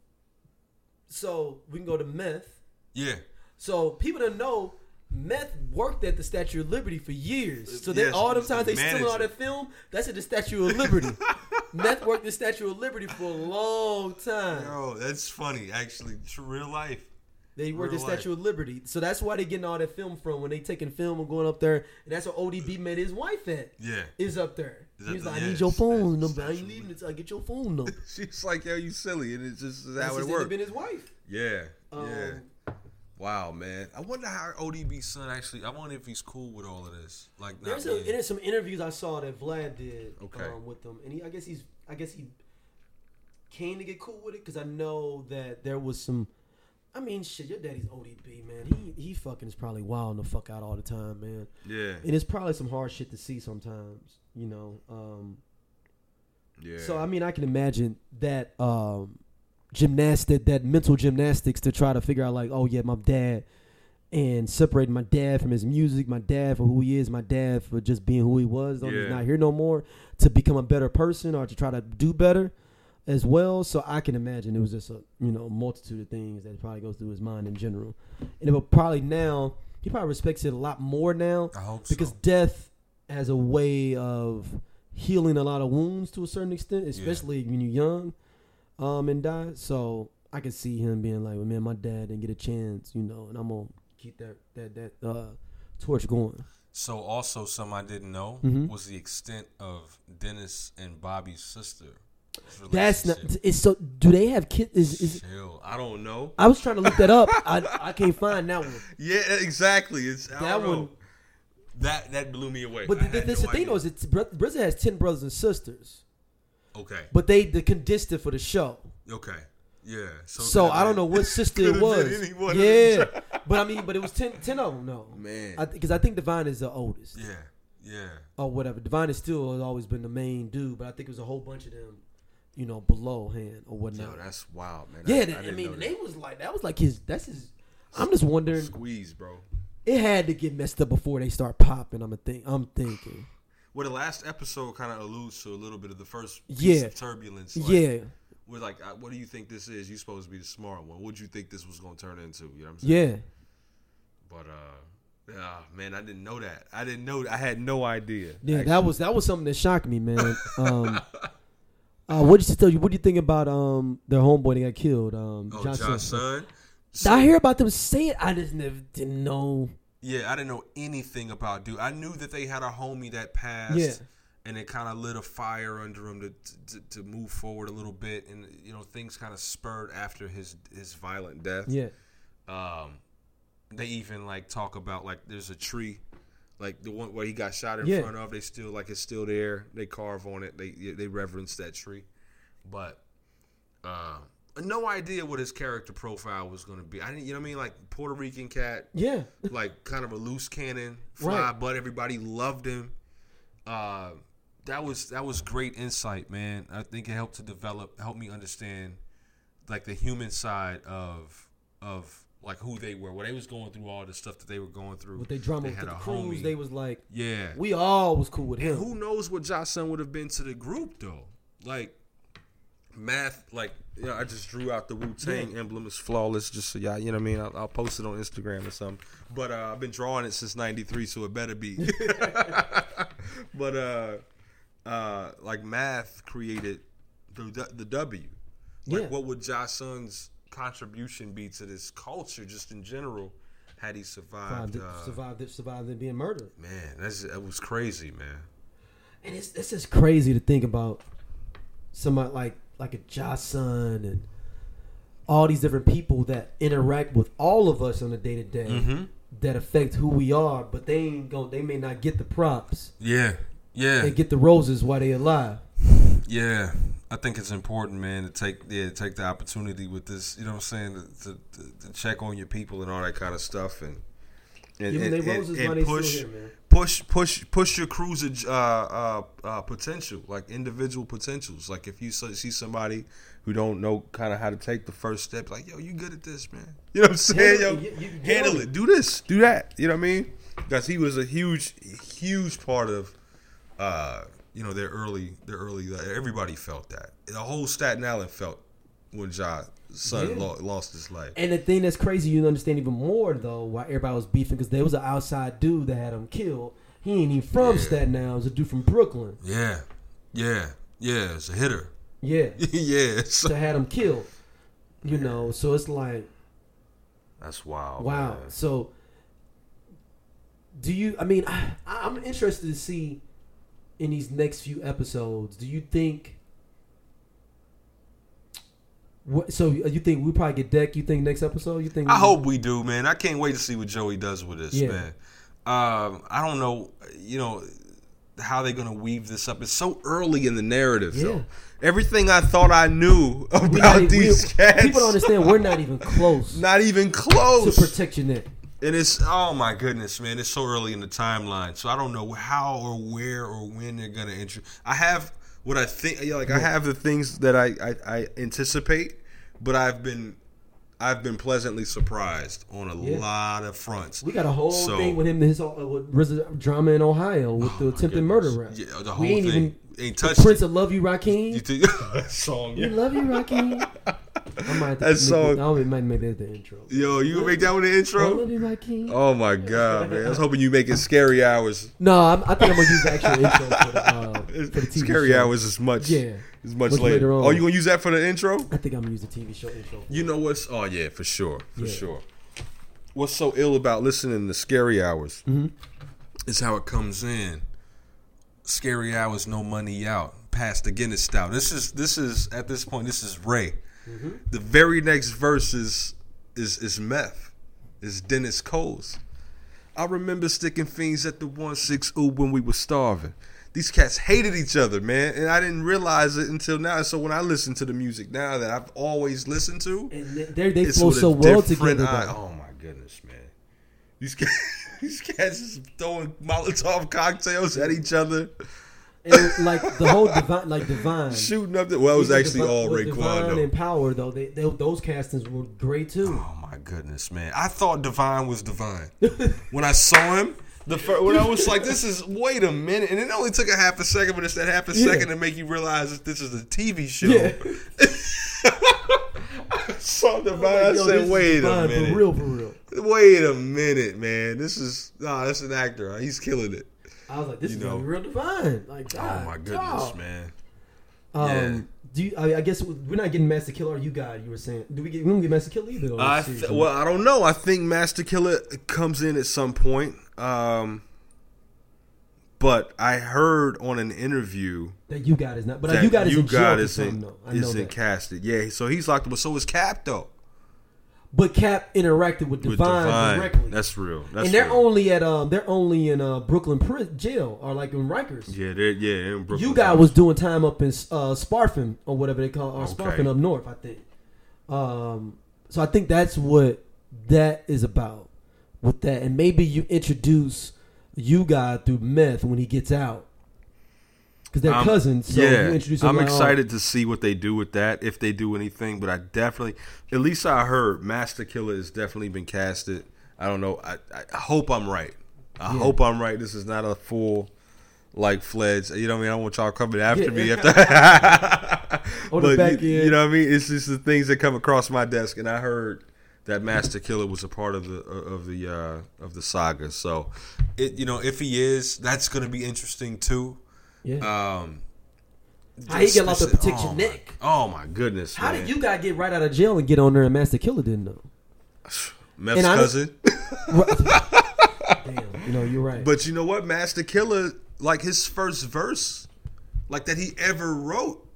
so we can go to meth. Yeah. So people that know meth worked at the Statue of Liberty for years. So that Yes, all he the times they stealing all that film, that's at the Statue of Liberty. meth worked the Statue of Liberty for a long time. Yo, that's funny, actually. True real life. They worked the real life. Statue of Liberty. So that's why they getting all that film from when they taking film and going up there. And that's where ODB met his wife at. Yeah. Is up there. He was like, I need your phone number. I ain't Statue leaving until I get your phone number. She's like, yo, you silly. And it's just how it works. in his wife. Yeah. Um, yeah. Wow, man. I wonder how ODB's son actually. I wonder if he's cool with all of this. Like, There's, a, there's some interviews I saw that Vlad did Okay. um, with them, and he, I guess he's, I guess he came to get cool with it because I know that there was some. I mean, shit, your daddy's ODB, man. He he fucking is probably wild the fuck out all the time, man. yeah. And it's probably some hard shit to see sometimes, you know. Um, Yeah. So I mean, I can imagine that um, gymnastic, that mental gymnastics to try to figure out like, oh yeah, my dad, and separating my dad from his music, my dad for who he is, my dad for just being who he was, though he's not here no more, to become a better person or to try to do better as well. So I can imagine it was just a you know multitude of things that probably goes through his mind in general, and it will probably now he probably respects it a lot more now I hope because so. death has a way of healing a lot of wounds to a certain extent, especially when you're young um, and die. So I can see him being like, well, "Man, my dad didn't get a chance, you know, and I'm gonna keep that that that uh, torch going." So also, some I didn't know Mhm. was the extent of Dennis and Bobby's sister. That's not. It's so. Do they have kids? Is, is Chill. I don't know. I was trying to look that up. I I can't find that one. Yeah, exactly. It's That don't know. one- That that blew me away. But I the, had this no the thing though is, it's Br- Brizza has ten brothers and sisters, Okay. but they the condensed it for the show. Okay. Yeah. So, So I don't know what sister it could've been was. any one of Yeah, but I mean, but it was 10, 10 of them. No, Man. because I, think Divine is the oldest yeah. Yeah. or whatever. Divine is still has always been the main dude, but I think it was a whole bunch of them, you know, below hand or Yo, whatnot. that's wild, man. yeah, I, that, I, didn't mean, know the that. was like that was like his. That's his. I'm just wondering. squeeze, bro. It had to get messed up before they start popping. I'm a think. I'm thinking. Well, the last episode kind of alludes to a little bit of the first piece Yeah. of turbulence. Like, yeah, We're like, what do you think this is? You're supposed to be the smart one. What would you think this was going to turn into? You know what I'm saying? yeah. But uh, Oh man, I didn't know that. I didn't know. I had no idea. Yeah, actually. that was that was something that shocked me, man. Um, uh, what did you tell you? What do you think about um their homeboy that got killed? Um, Oh, Johnson. John's son. I hear about them say it. I just never didn't know. Yeah, I didn't know anything about dude. I knew that they had a homie that passed. Yeah. And it kind of lit a fire under him to, to to move forward a little bit, and you know things kind of spurred after his his violent death. Yeah, Um, they even like talk about like there's a tree, like the one where he got shot in Yeah. front of. They still like it's still there. They carve on it. They they reverence that tree, but uh, no idea what his character profile was going to be. I didn't, you know what I mean? Like Puerto Rican cat, yeah, like kind of a loose cannon, fly, Right. but everybody loved him. Uh, that was that was great insight, man. I think it helped to develop, help me understand, like the human side of of like who they were, when they was going through all the stuff that they were going through. with they drama They had the a cruise, homie. they was like, yeah, we all was cool with him. who knows what Josh Son would have been to the group though? Like math, like you know, I just drew out the Wu Tang emblem. It's flawless, just so y'all, you know what I mean. I'll, I'll post it on Instagram or something. But uh, I've been drawing it since '93, so it better be. but uh, uh, like math created the the W. Like, Yeah. what would Josh Son's contribution be to this culture, just in general, had he survived? survived, it, Uh, survived, it, survived it being murdered. man, that's that was crazy, man. And it's it's just crazy to think about somebody like like a Josh Son and all these different people that interact with all of us on a day to day that affect who we are, but they ain't going they may not get the props Yeah, yeah, and get the roses while they alive. yeah. I think it's important, man, to take yeah take the opportunity with this. You know what I'm saying? To, to, to check on your people and all that kind of stuff, and and, and, and- and push here, man. Push push push your cruiser uh, uh, uh, potential, like individual potentials. Like if you see somebody who don't know kind of how to take the first step, like yo, you good at this, man. You know what I'm saying, yo? Handle it. You- you handle do it. it. Do this. Do that. You know what I mean? Because he was a huge, huge part of, uh, you know, their early, their early. Everybody felt that. The whole Staten Island felt when John's son Yeah. lo- lost his life. And the thing that's crazy, you understand even more though why everybody was beefing because there was an outside dude that had him killed. He ain't even from Yeah. Staten Island. It was a dude from Brooklyn. Yeah, yeah, yeah. It's a hitter. Yeah, yeah, so- to had him killed. You know, so it's like that's wild. wow. man. So, do you? I mean, I, I'm interested to see in these next few episodes. Do you think? What, so you think we probably get deck? You think next episode? You think? I hope we do, man. I can't wait to see what Joey does with this, Yeah. man. Um, I don't know, you know, how they're gonna weave this up. It's so early in the narrative, Yeah. though. Everything I thought I knew we not about these we- cats, People don't understand. We're not even close not even close. protect your neck. And it's oh my goodness, man! It's so early in the timeline, so I don't know how or where or when they're gonna enter. I have what I think, yeah, like I have the things that I, I I anticipate, but I've been I've been pleasantly surprised on a Yeah. lot of fronts. We got a whole So- thing with him, his uh, with RZA drama in Ohio with the Oh, my attempted murder goodness. rap. Yeah, the whole we ain't thing even ain't the. Prince of Love You, Rakim. You think that song? We love you, Rakim. I might That song- I might make that the intro. Yo, you gonna make that one the I intro? love you, Rakim. Oh my god, man! I was hoping you make it scary hours. No, I'm, I think I'm gonna use the actual intro for the, uh, for the TV Scary show. hours is much. Yeah, much, Much later. later on. Oh, you gonna use that for the intro? I think I'm gonna use the TV show intro. You know what's? Oh yeah, for sure, for Yeah. sure. What's so ill about listening to Scary Hours Mm-hmm. is how it comes in. Scary Hours, no money out. Past the Guinness Stout. This is this is at this point. This is Ray. Mm-hmm. The very next verse is is is meth. Is Dennis Coles. I remember sticking fiends at the one six ooh when we were starving. These cats hated each other, man, and I didn't realize it until now. So when I listen to the music now that I've always listened to, And they they, they it's flow so well together. eye. Oh my goodness, man! These cats, these cats is throwing Molotov cocktails at each other, And like the whole divine, like divine. shooting up. The, well, it was actually all Raekwon Divine though. and Power though. They, they those castings were great too. Oh my goodness, man! I thought Divine was Divine when I saw him. The first, when I was like, "This is wait a minute," and it only took a half a second, but it's that half a Yeah. second to make you realize that this is a TV show. Yeah. I saw Divine. Like, I said, "Wait a minute." for real, for real. Wait a minute, man. This is nah. That's an actor. He's killing it. I was like, this You is know. gonna be real divine. Like, Oh my goodness, dog. man. Um, Yeah. do you? I, I guess we're not getting Master Killer. Or you got? You were saying? Do we get? We don't get Master Killer either. I th- well, I don't know. I think Master Killer comes in at some point. Um, but I heard on an interview that U-God is not. But uh, U-God is in jail is in, though. I know is in casted. Yeah, so he's locked up. But so is Cap though. But Cap interacted with With Divine, Divine, directly, that's real. That's and they're real. only at um they're only in uh Brooklyn prison jail or like in Rikers. Yeah, they're yeah. In Brooklyn. U-God was doing time up in uh, Sparfin or whatever they call or Okay. Sparfin up north, I think. Um, so I think that's what that is about with that, and maybe you introduce U-God through meth when he gets out because they're Um, cousins. So yeah, you introduce him I'm oh, excited to see what they do with that if they do anything. But I definitely, at least I heard Master Killer has definitely been casted. I don't know. I, I hope I'm right. I Yeah. hope I'm right. This is not a full like fledged. You know what I mean? I don't want y'all coming after Yeah. me after. But back you, you know what I mean? It's just the things that come across my desk, and I heard that Master Killer was a part of the of the uh, of the saga. So, it you know if he is, that's going to be interesting too. Yeah. Um, How he get off the protection oh neck? My, oh my goodness! How man. did you guy get right out of jail and get on there and Master Killer didn't know? Meth's I- cousin? Damn, you know you're right. but you know what? Master Killer, like his first verse, like that he ever wrote,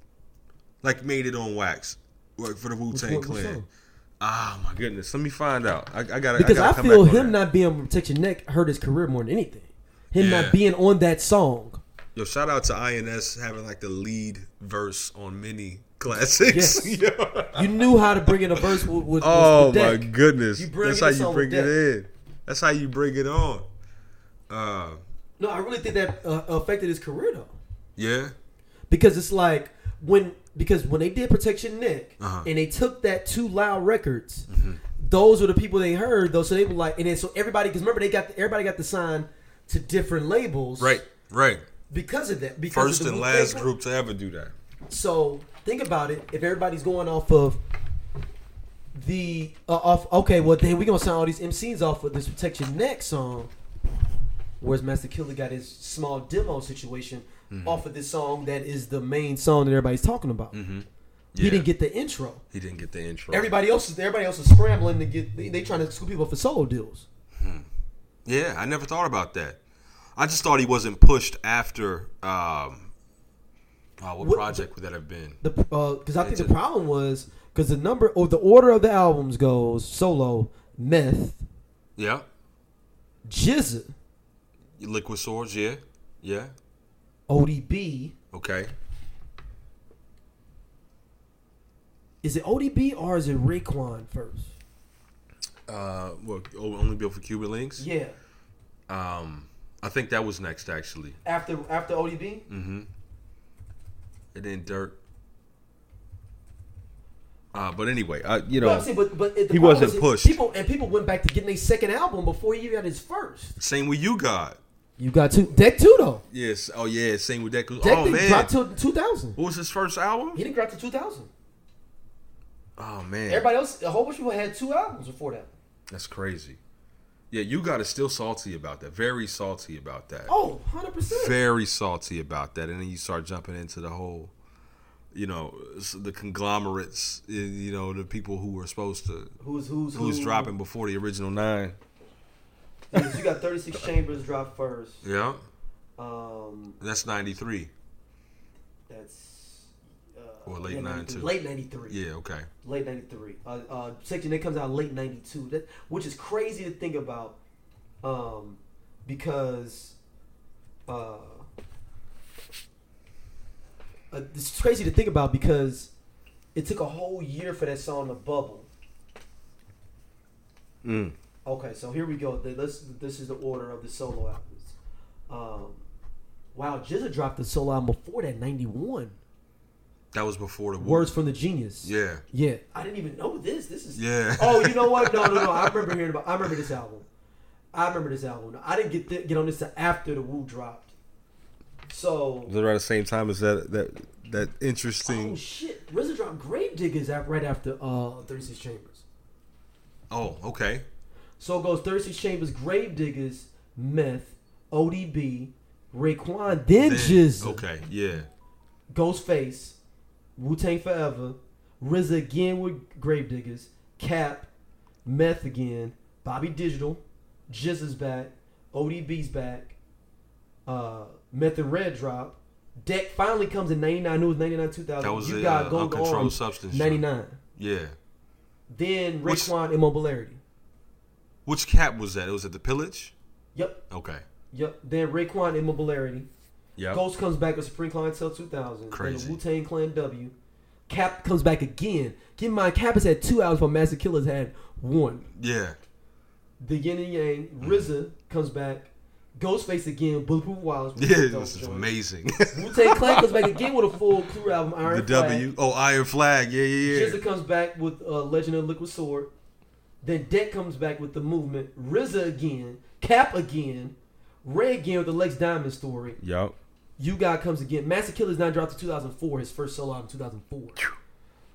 like made it on wax, like for the Wu Tang Clan. Ah my goodness! Let me find out. I, I gotta because I, I, gotta come feel him not being on Protect Ya Neck hurt his career more than anything. Him Yeah. not being on that song. Yo, shout out to INS having like the lead verse on many classics. Yes. Yo. You knew how to bring in a verse with, with Oh with my goodness! That's how you bring it in. That's how you bring it on. Uh, No, I really think that uh, affected his career though, yeah. because it's like when because when they did Protect Ya Neck Uh-huh. and they took that two loud records, Mm-hmm. those were the people they heard though. So they were like, and then so everybody because remember they got everybody got to sign to different labels, Right. Right. Because of that, because First of the and last group to ever do that. So think about it. If everybody's going off of the uh, off, okay, well then we gonna sign all these MCs off of this Protect Ya Neck song. Whereas Master Killer got his small demo situation Mm-hmm. off of this song that is the main song that everybody's talking about. Mm-hmm. He didn't get the intro. He didn't get the intro. Everybody else is everybody else is scrambling to get. They, they trying to scoop people for solo deals. Yeah, I never thought about that. I just thought he wasn't pushed after. Um, oh, what, What- project would that have been? The because I think the Into- problem was because the number or the order of the albums goes solo, Meth, Yeah, Jizza, Liquid Swords. Yeah, yeah. ODB. Okay. Is it ODB or is it Raekwon first? Uh, well, only built for Cuban Linx. Yeah, Um, I think that was next actually. after after ODB. Mm-hmm. And then Dirt. Uh, but anyway, uh, you know, saying, but but He wasn't pushed. People and people went back to getting a second album before he got his first. same with U-God. You got two deck two though. Yes. Oh yeah. Same with. 'cause- Deck Oh man. drop till 2000. what was his first album? He didn't drop to 2000. Oh man. Everybody else, a whole bunch of people had two albums before that. That's crazy. Yeah, U-God is still salty about that. Very salty about that. Oh, 100 percent. Very salty about that. And then you start jumping into the whole, you know, the conglomerates. You know, the people who were supposed to, Who's who's who's who? dropping before the original nine. You got 36 Chambers drop first. Yeah, Um, that's ninety three. that's Or late yeah, 92. Late 93. Yeah. Okay. Late 93. Uh, uh, Section A comes out late 92. That, which is crazy to think about um, because uh, uh, it's crazy to think about because it took a whole year for that song to bubble. Mm. Okay, so here we go. This this is the order of the solo albums. Um, wow, Jizza dropped the solo album before that, 91. That was before the Words from the Genius. Yeah. Yeah, I didn't even know this. This is Yeah. Oh, you know what? No, no, no. I remember hearing about. I remember this album. I remember this album. I didn't get th- get on this after the Wu dropped. So Was it around the same time as that that that interesting? oh interesting? shit, RZA dropped Gravediggaz at, right after uh 36 Chambers. Oh, okay. So it goes 36 Chambers, Gravediggaz, Meth, ODB, Raekwon, then, Then- Jizz, Okay, yeah. Ghostface, Wu Tang Forever, RZA again with Gravediggaz, Cap, Meth again, Bobby Digital, Jizz is back, ODB's back, uh, Meth and Red drop. Deck finally comes in 99, it was 99 2000. That was you the got uh, uncontrolled On, substance. 99. Yeah. Then Raekwon Immobilarity. Which cap was that? It was at the pillage. Yep, Okay. yep. Then Raekwon Immobilarity. Yeah. Ghost comes back with Supreme Clientele 2000. Crazy. Wu Tang Clan W. Cap comes back again. Keep in mind, Cap has had two albums, but Master Killer's had one. Yeah. The Yin and Yang. RZA comes back. Ghostface again. Bulletproof Wallets. Yeah. This is amazing. Wu Tang Clan comes back again with a full crew album, Iron the Flag. W. Oh, Iron Flag. Yeah, yeah, yeah. RZA comes back with uh, Legend of Liquid Sword. Then Deck comes back with the movement. RZA again. Cap again. Ray again with the Lex Diamond story. Yup. U-God comes again. Master Killer's not dropped to 2004. His first solo album 2004.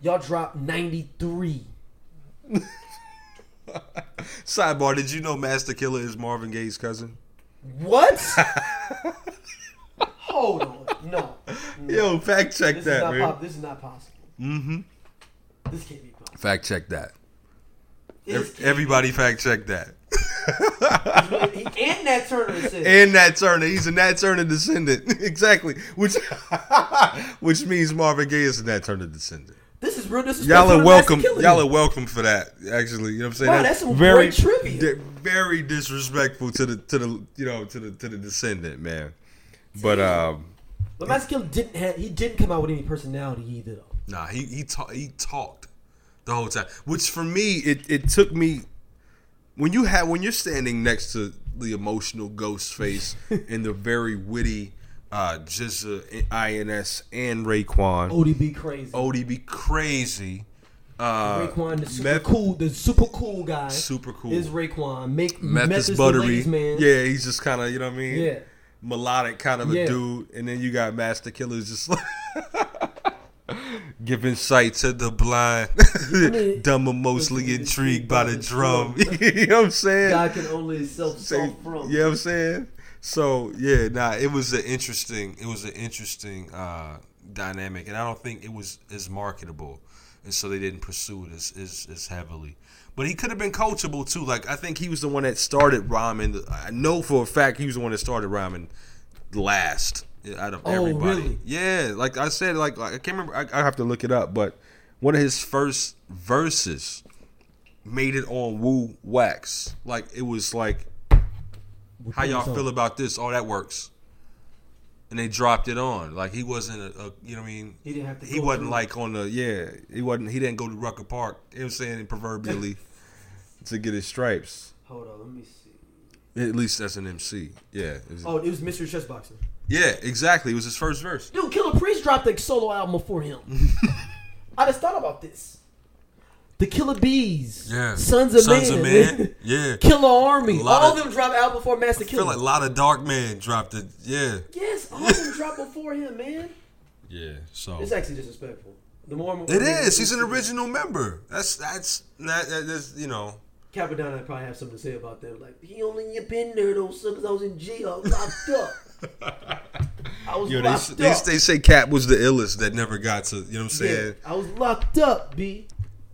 Y'all dropped 93. Sidebar: Did you know Master Killer is Marvin Gaye's cousin? What? Hold on. No. no. Yo, fact check this, that, man. pop- this is not possible. Mm-hmm. This can't be possible. Fact check that. This Ev- can't Everybody fact check that. Be- he, and that Turner said. And Nat Turner, he's a Nat Turner descendant. exactly. Which which means Marvin Gaye is a Nat Turner descendant. this is real disrespectful. Y'all are welcome. Y'all are welcome for that. Actually, you know what I'm saying? Wow, that's some very trivia. di- very disrespectful to the to the you know to the to the descendant, man. But um, But Master Killer didn't have. He didn't come out with any personality either, though. nah, he he ta- he talked the whole time. Which for me, it it took me when you have when you're standing next to the emotional ghost face and the very witty uh Jizza, INS, and Raekwon. ODB crazy. ODB crazy. Uh, Raekwon, the super Meth- cool, the super cool guy. super cool. Is Raekwon make Meth, Meth is buttery. ladies' man? Yeah, he's just kind of you know what I mean. Yeah. melodic kind of Yeah. a dude, and then you got Master Killer's just like giving sight to the blind, dumb and mostly intrigued by the drum. you know what I'm saying? God can only self solve from. you know what I'm saying? So yeah, nah, it was an interesting, it was an interesting uh, dynamic, and I don't think it was as marketable, and so they didn't pursue it as as, as heavily. But he could have been coachable too. Like I think he was the one that started rhyming. I know for a fact he was the one that started rhyming last out of Oh, everybody. really? Yeah, like I said, like, like I can't remember. I, I have to look it up, but one of his first verses made it on Wu Wax. Like it was like Which how y'all feel about this? Oh, that works. And they dropped it on. Like he wasn't a, a you know what I mean? He didn't have to. He wasn't through- like on the yeah. He wasn't. He didn't go to Rucker Park. You know what I'm saying? Proverbially, to get his stripes. Hold on, let me see. At least that's an MC. Yeah. It was- Oh, it was Mr. Chess Boxer. Yeah. Exactly. It was his first verse. Dude, Killah Priest dropped a solo album before him. I just thought about this. The Killer Bees. Yeah. Sons of Sons Man. of Man. Yeah. Killer Army. All of- them dropped album before Master I feel Killer. like a lot of Dark Man dropped it. Yeah. yes, all of them dropped before him, man. Yeah. So It's actually disrespectful. The more it is. He's an original member. That's that's that, that, that's you know. Cappadonna probably have something to say about that. Like he only been there though, son, because I was in jail, locked up. I was Yo, they, locked they, up. they say Cap was the illest that never got to. You know what I'm saying? Yeah, I was locked up, b.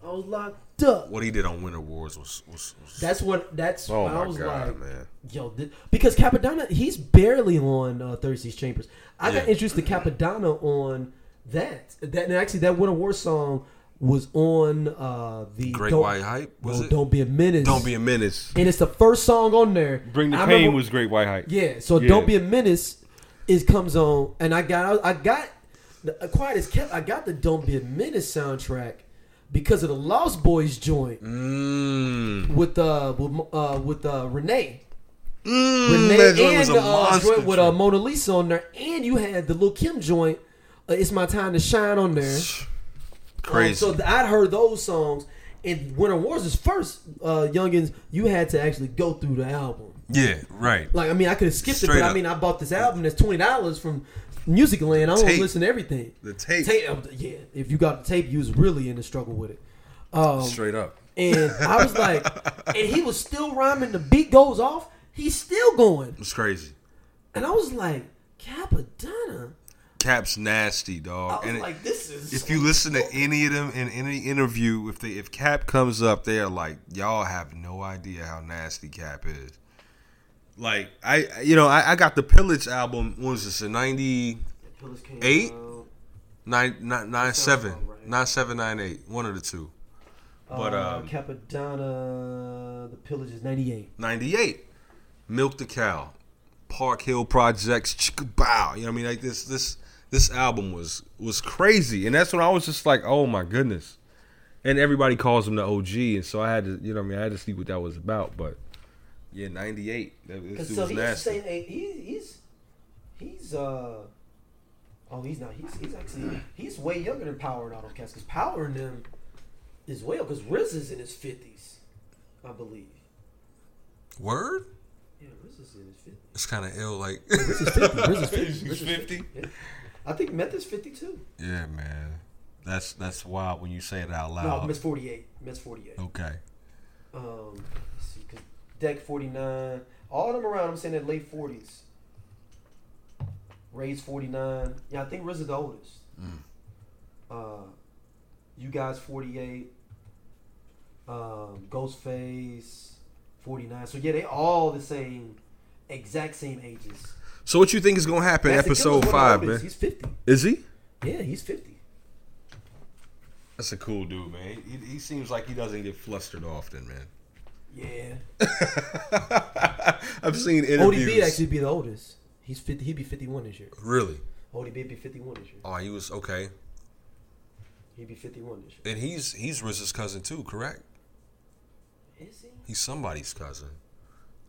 I was locked up. What he did on Winter Warz was was. was That's what. That's oh when I my was god, like, man! yo, thi- because Cappadonna, he's barely on uh, Thursday's Chambers. I got Yeah. introduced to Cappadonna on that. That and actually, that Winter War song was on uh, the Great Don't- White Hype was no, it? Don't be a menace. Don't be a menace. And it's the first song on there. Bring the I Pain remember- was great white hype. Yeah, so Yeah. don't be a menace is comes on, and I got I got the uh, quiet as kept. I got the Don't Be a Menace soundtrack because of the Lost Boyz joint Mmm. with uh with uh with uh Renee. Mmm. Renee was and a the uh, monster. joint with uh. Mona Lisa on there, and you had the Lil Kim joint. Uh, it's my time to shine on there. Crazy. Um, so th- I'd heard those songs, and Winter Warz is first. Uh, Youngins, you had to actually go through the album. yeah, right. Like I mean, I could have skipped it, Straight but I mean, I bought this album that's twenty dollars from Music Land. I don't listen to everything. The tape. Tape, uh, yeah. If you got the tape, you was really in the struggle with it. Um, Straight up. And I was like, and he was still rhyming. The beat goes off. He's still going. It's crazy. And I was like, Cappadonna. Cap's nasty, dog. And like, this is. if you listen to any of them in any interview, if they if Cap comes up, they are like, y'all have no idea how nasty Cap is. Like I, you know, I, I got the Pillage album. What was this? A ninety Eight? nine nine nine seven right. nine seven nine eight. One of the two. But uh, um, Cappadonna, the Pillage is 98. ninety eight. Milk the Cow, Park Hill Projects, Bow. You know what I mean? Like this this this album was was crazy, and that's when I was just like, oh my goodness. And everybody calls him the OG, and so I had to, you know, what I mean, I had to see what that was about. But yeah, ninety eight. This so was he's nasty. saying he, he's he's uh oh he's not he's he's actually he's way younger than Power and them cats because Power and them is well because Riz is in his fifties, I believe. Word? Yeah, Riz is in his fifties. It's kind of ill. Like Riz is fifty. Riz is fifty. He's is 50? Yeah. I think Meth is fifty two. yeah, man. That's that's wild when you say it out loud. No. Miss forty eight. Miss forty eight. okay. Um, let's see, 'cause Deck 49. All of them around, I'm saying in late 40s. Ray's 49. Yeah, I think Riz is the oldest. Mm. Uh, you guys 48. Um, Ghostface 49. So yeah, they all the same, exact same ages. So what you think is gonna happen Master episode Killer's one of the five, man? He's 50. Is he? Yeah, he's 50. That's a cool dude, man. He, he seems like he doesn't get flustered often, man. Yeah. I've seen interviews. ODB actually be the oldest. He's 50. He'd be 51 this year. really? ODB be 51 this year. Oh, he was okay. He'd be 51 this year. And he's he's Riz's cousin too, correct? Is he? He's somebody's cousin.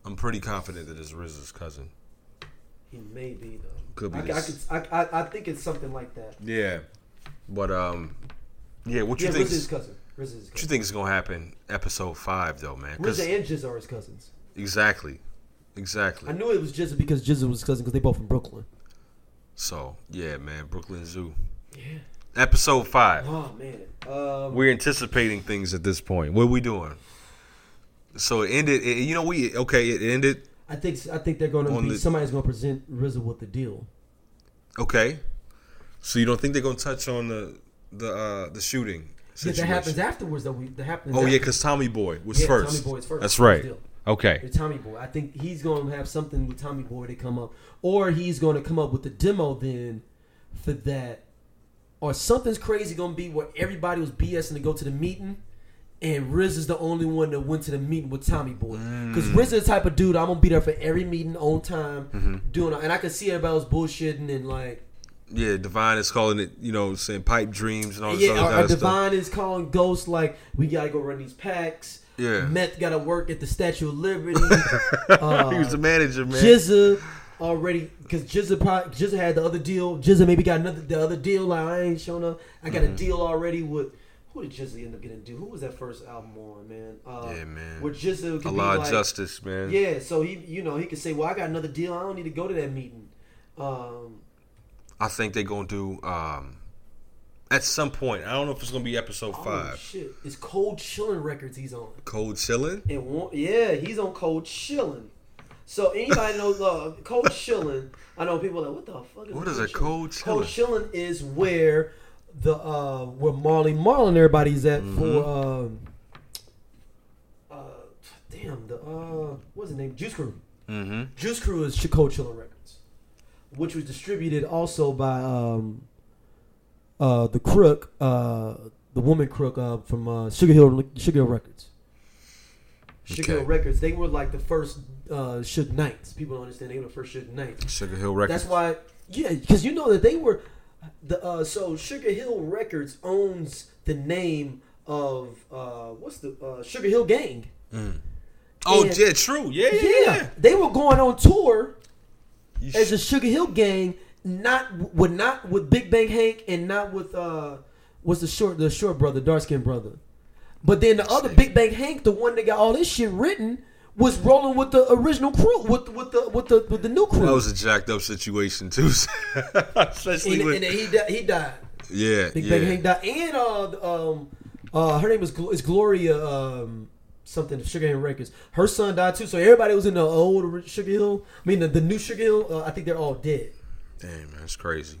I'm pretty confident that it's Riz's cousin. He may be though. Could be I, I, could, I, I, I think it's something like that. Yeah, but um, yeah. What you yeah, think? His cousin. Is his What you think is gonna happen episode five though, man? Riz and Jizza are his cousins. exactly, exactly. I knew it was Jizza because Jizza was his cousin because they both from Brooklyn. So yeah, man. Brooklyn Zoo, Yeah. episode five. Oh man. Um, We're anticipating things at this point. What are we doing? So it ended. It, you know, we okay. It ended. I think I think they're going to be the- somebody's going to present RZA with the deal. Okay. So you don't think they're gonna touch on the the uh the shooting? Yeah, that happens afterwards though. We that happens. Oh yeah, because Tommy Boy was Yeah, first. Tommy Boy's first. That's right. deal. Okay. The Tommy Boy. I think he's going to have something with Tommy Boy to come up, or he's going to come up with the demo then for that, or something's crazy going to be where everybody was BSing to go to the meeting, and Riz is the only one that went to the meeting with Tommy Boy. Because Mm. Riz is the type of dude I'm gonna be there for every meeting on time, Mm-hmm. doing, and I can see everybody was bullshitting and like, Yeah, Divine is calling it. You know, saying pipe dreams and all this yeah, other our, kind our of stuff. Divine is calling Ghost like we gotta go run these packs. Yeah. Meth gotta work at the Statue of Liberty. uh, he was the manager, man. Jizza already because Jizza Jizza had the other deal. Jizza maybe got another the other deal. Like I ain't showing up. I got Mm-hmm. a deal already with who did Jizza end up getting a deal? Who was that first album on, man? Uh, Yeah, man. Where Jizza a could be lot of like, justice, man. yeah. So he, you know, he could say, "Well, I got another deal. I don't need to go to that meeting." Um, I think they're gonna do um at some point. I don't know if it's gonna be episode oh five. shit! It's Cold Chillin' Records. He's on. Cold chilling. And one, yeah, he's on Cold Chillin'. So anybody knows uh, Cold Chillin'? I know people are like, what the fuck is What is a Cold Chillin'?" Cold Cold Chillin'? Chillin' is where the uh where Marley Marlin everybody's at Mm-hmm. for um uh damn the uh what's his name Juice Crew. Mm-hmm. Juice Crew is Ch- Cold Chillin' Records, which was distributed also by um uh the Crook uh the woman Crook uh from uh, Sugar Hill Sugar Hill Records. Sugar Okay. Hill Records, they were like the first uh Suge Knights. People don't understand they were the first Suge Knights. Sugar Hill Records. That's why, yeah, because you know that they were the uh, so Sugar Hill Records owns the name of uh, what's the uh, Sugar Hill Gang. Oh and- yeah, true. Yeah, yeah. Yeah, they were going on tour You as sh- a Sugar Hill Gang, not with not with Big Bank Hank and not with uh, what's the short the short brother, dark skinned brother. But then the other. Big Bank Hank, the one that got all this shit written, was rolling with the original crew, with with the with the with the new crew. that was a jacked up situation too. Especially and, with and he died, he died. yeah, Big yeah. Bang Hank died, and uh, um, Uh, her name is Gl- is Gloria um, something Sugar Hill Records. Her son died too, so everybody was in the old Sugar Hill. I mean, the, the new Sugar Hill. Uh, I think they're all dead. Damn, man, it's crazy.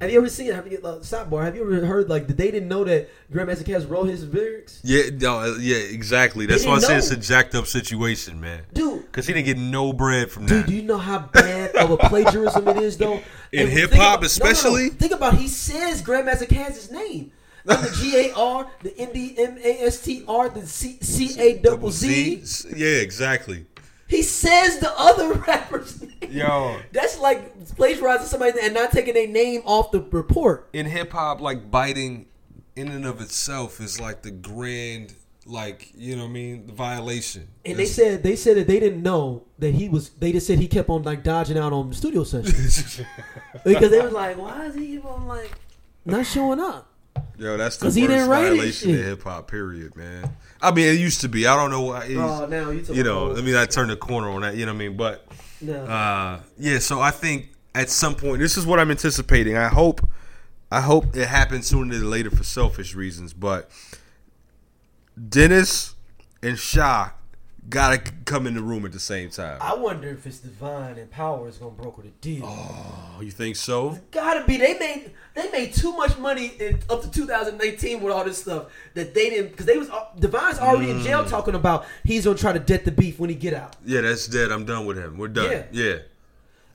Have you ever seen? Have you uh, sidebar? Have you ever heard like that they didn't know that Grandmaster Caz wrote his lyrics? Yeah, no, uh, yeah, exactly. That's why I said it's a jacked up situation, man. Dude, Because he didn't get no bread from Dude, that. do you know how bad of a plagiarism it is, though? In hip hop, about- no, no, especially? Think about he says Grandmaster Caz's name. And the G A R, the N D M A S T R, the C C A double Z. Yeah, exactly. He says the other rapper's name. Yo. That's like plagiarizing somebody and not taking their name off the report. In hip hop, like biting in and of itself is like the grand, like, you know what I mean? The violation. And they said they said that they didn't know that he was. They just said he kept on like dodging out on studio sessions because they was like, why is he even like not showing up? Yo, that's the worst he didn't write it, violation of hip hop, period, man. I mean, it used to be. I don't know why. Oh, it's- Oh, now you you know, about- I mean, I turned the corner on that, you know what I mean? But, No. uh, yeah, so I think at some point, this is what I'm anticipating. I hope, I hope it happens sooner than later for selfish reasons, but Dennis and Sha gotta come in the room at the same time. I wonder if it's Divine and Power is gonna broker the deal. Oh, you think so? Gotta be. They made they made too much money in, up to 2018 with all this stuff that they didn't because they was uh, Divine's already in Mm. jail talking about he's gonna try to debt the beef when he get out. Yeah, that's dead. I'm done with him. We're done. Yeah. yeah.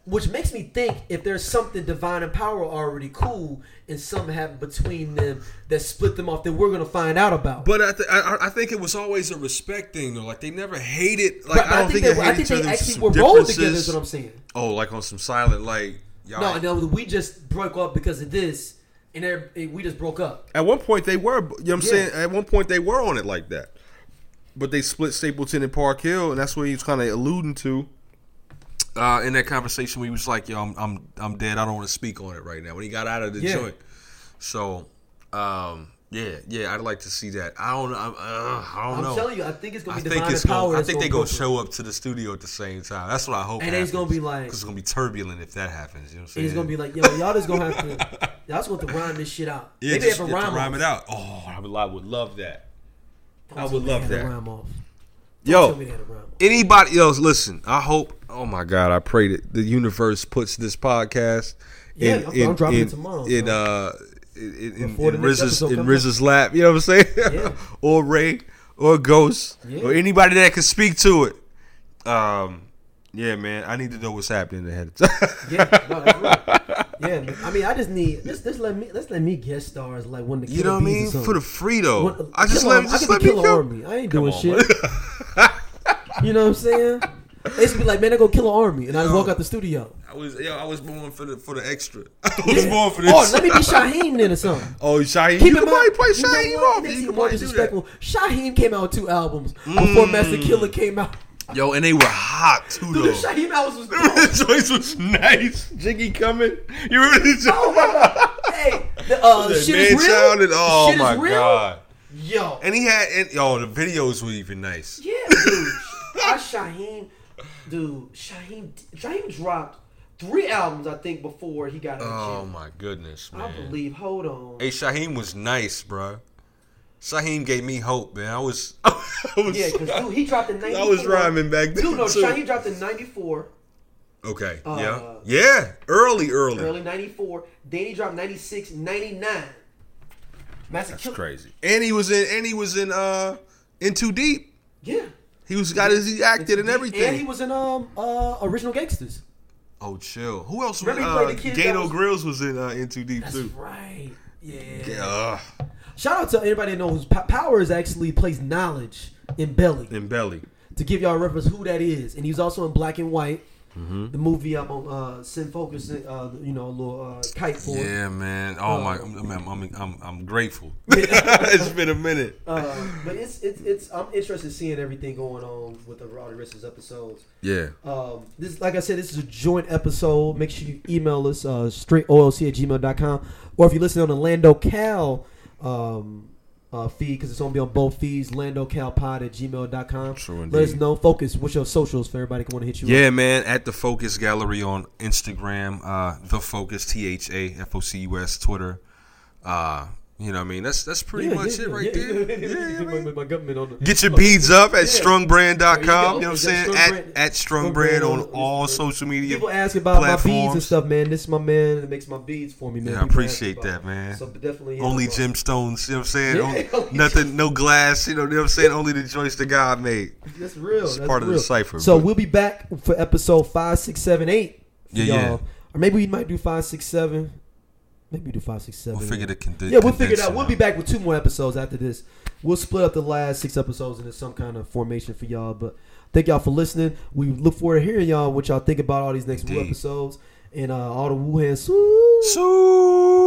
Which makes me think if there's something Divine and Power already cool and something happened between them that split them off, then we're gonna find out about. But I, th- I, I think it was always a respect thing, though. Like they never hated. Like but I don't think, they, they I think they actually were together. Is what I'm saying. Oh, like on some silent, like y'all. No, no, we just broke up because of this, and eh, we just broke up. At one point they were. You know what I'm Yeah. saying? At one point they were on it like that. But they split Stapleton and Park Hill, and that's what he was kind of alluding to. Uh, in that conversation, he was like, "Yo, I'm, I'm, I'm dead. I don't want to speak on it right now." When he got out of the Yeah. joint, so, um, yeah, yeah, I'd like to see that. I don't, know. uh, I don't I'm know. telling you, I think it's gonna I be think Divine it's Power. gonna, I think they gonna gonna show up to the studio at the same time. That's what I hope. And it's gonna be like- it's gonna be turbulent if that happens. You know what I'm saying? It's gonna be like, yo, y'all just gonna have to, y'all just going to rhyme this shit out. yeah, Maybe just have to rhyme, rhyme it out. Oh, I would, I would love that. I would love they had a that. Don't Yo, tell me they had a rhyme off. anybody else listen i hope oh my god i pray that the universe puts this podcast Yeah, in, I'm- I'm in, it in, tomorrow, in uh in, in, Before in next RZA's, episode in comes lap you know what i'm saying Yeah. or ray or ghost Yeah. or anybody that can speak to it um yeah man i need to know what's happening ahead of time Yeah, no, that's right. Yeah, man. I mean, I just need let's just let me let's let me guest stars like one of the you know what i Killer Bees or mean for the free though One- i just let Army. just I let could me be Killer go. Army. I ain't Come doing on, shit. You know what I'm saying? They used to be like, man, I go Killer Army, and I walk out the studio. I was yo, I was born for the for the extra. I was born for this. Oh, let me be Shyheim then or something. Oh, Shyheim. Keep you in can mind, play you know Shyheim what? off. It You can more probably do that. disrespectful. Shyheim came out with two albums mm. before Master Killer came out. Yo, and they were hot too, Dude, though. the Shyheim albums was the choice was nice. Jiggy coming. You remember the Oh my god! Hey, the uh, The shit man is real. and- oh shit my is real. god. Yo, And he had, and, oh, the videos were even nice. yeah, dude. I Shyheim, dude. Shyheim, Shyheim dropped three albums, I think, before he got Oh my goodness, man! I believe. Hold on. Hey, Shyheim was nice, bro. Shyheim gave me hope, man. I was, I was, Yeah, because dude, he dropped in '94. I was rhyming back then. Dude, no, too. Shyheim dropped in '94, Okay, Uh, yeah, yeah, early, early. early '94. Danny dropped '96, '99. Master That's crazy. And he was in, and he was in, uh, in Too Deep. Yeah. He was got his, he acted and everything. And he was in um uh original gangsters. Oh, chill. Who else was? Remember he Uh, played the kid that Gato was- Grills was in uh, In Too Deep too? That's too. right. Yeah. Yeah, Shout out to anybody that knows Powers actually plays knowledge in Belly. in Belly. To give y'all a reference who that is, and he's also in Black and White, Mm-hmm. the movie I'm on uh, Sin Focus, uh, you know, a little uh, kite for. Yeah, man. Oh Uh, my, I'm, I'm, I'm, I'm, grateful. it's been a minute. Uh, but it's it's it's I'm interested in seeing everything going on with the Roddy Risses episodes. Yeah. Um, this, like I said, this is a joint episode. Make sure you email us uh, straightolc at gmail.com. Or if you listen on the Lando Cal um, uh, feed, because it's going to be on both feeds, landocalpod at gmail.com. True Let us know. Focus. What's your socials for everybody can want to hit you up? Yeah, man. At the Focus Gallery on Instagram, uh, the Focus T H A F O C U S Twitter. Uh, You know what I mean? That's that's pretty Yeah, much yeah, it right yeah, there. yeah, my, my government on the, Get your beads up at strongbrand.com. You know what I'm saying? At, at Strongbrand on on all social media. People ask about my beads and stuff, man. This is my man that makes my beads for me, man. Yeah, I appreciate that, man. So definitely Only gemstones, you know what I'm saying? Only- only nothing, no glass, you know, you know what I'm saying? Only the joints that God made. That's real. It's That's part of the cipher, So but- we'll be back for episode five, six, seven, eight. For Yeah, y'all. yeah. Or maybe we might do five, six, seven. Maybe do five, six, seven. We'll figure the condi- Yeah, we'll figure it out. We'll be back with two more episodes after this. We'll split up the last six episodes into some kind of formation for y'all. But thank y'all for listening. We look forward to hearing y'all what y'all think about all these next Indeed. episodes and uh, all the Wuhan. Soo- So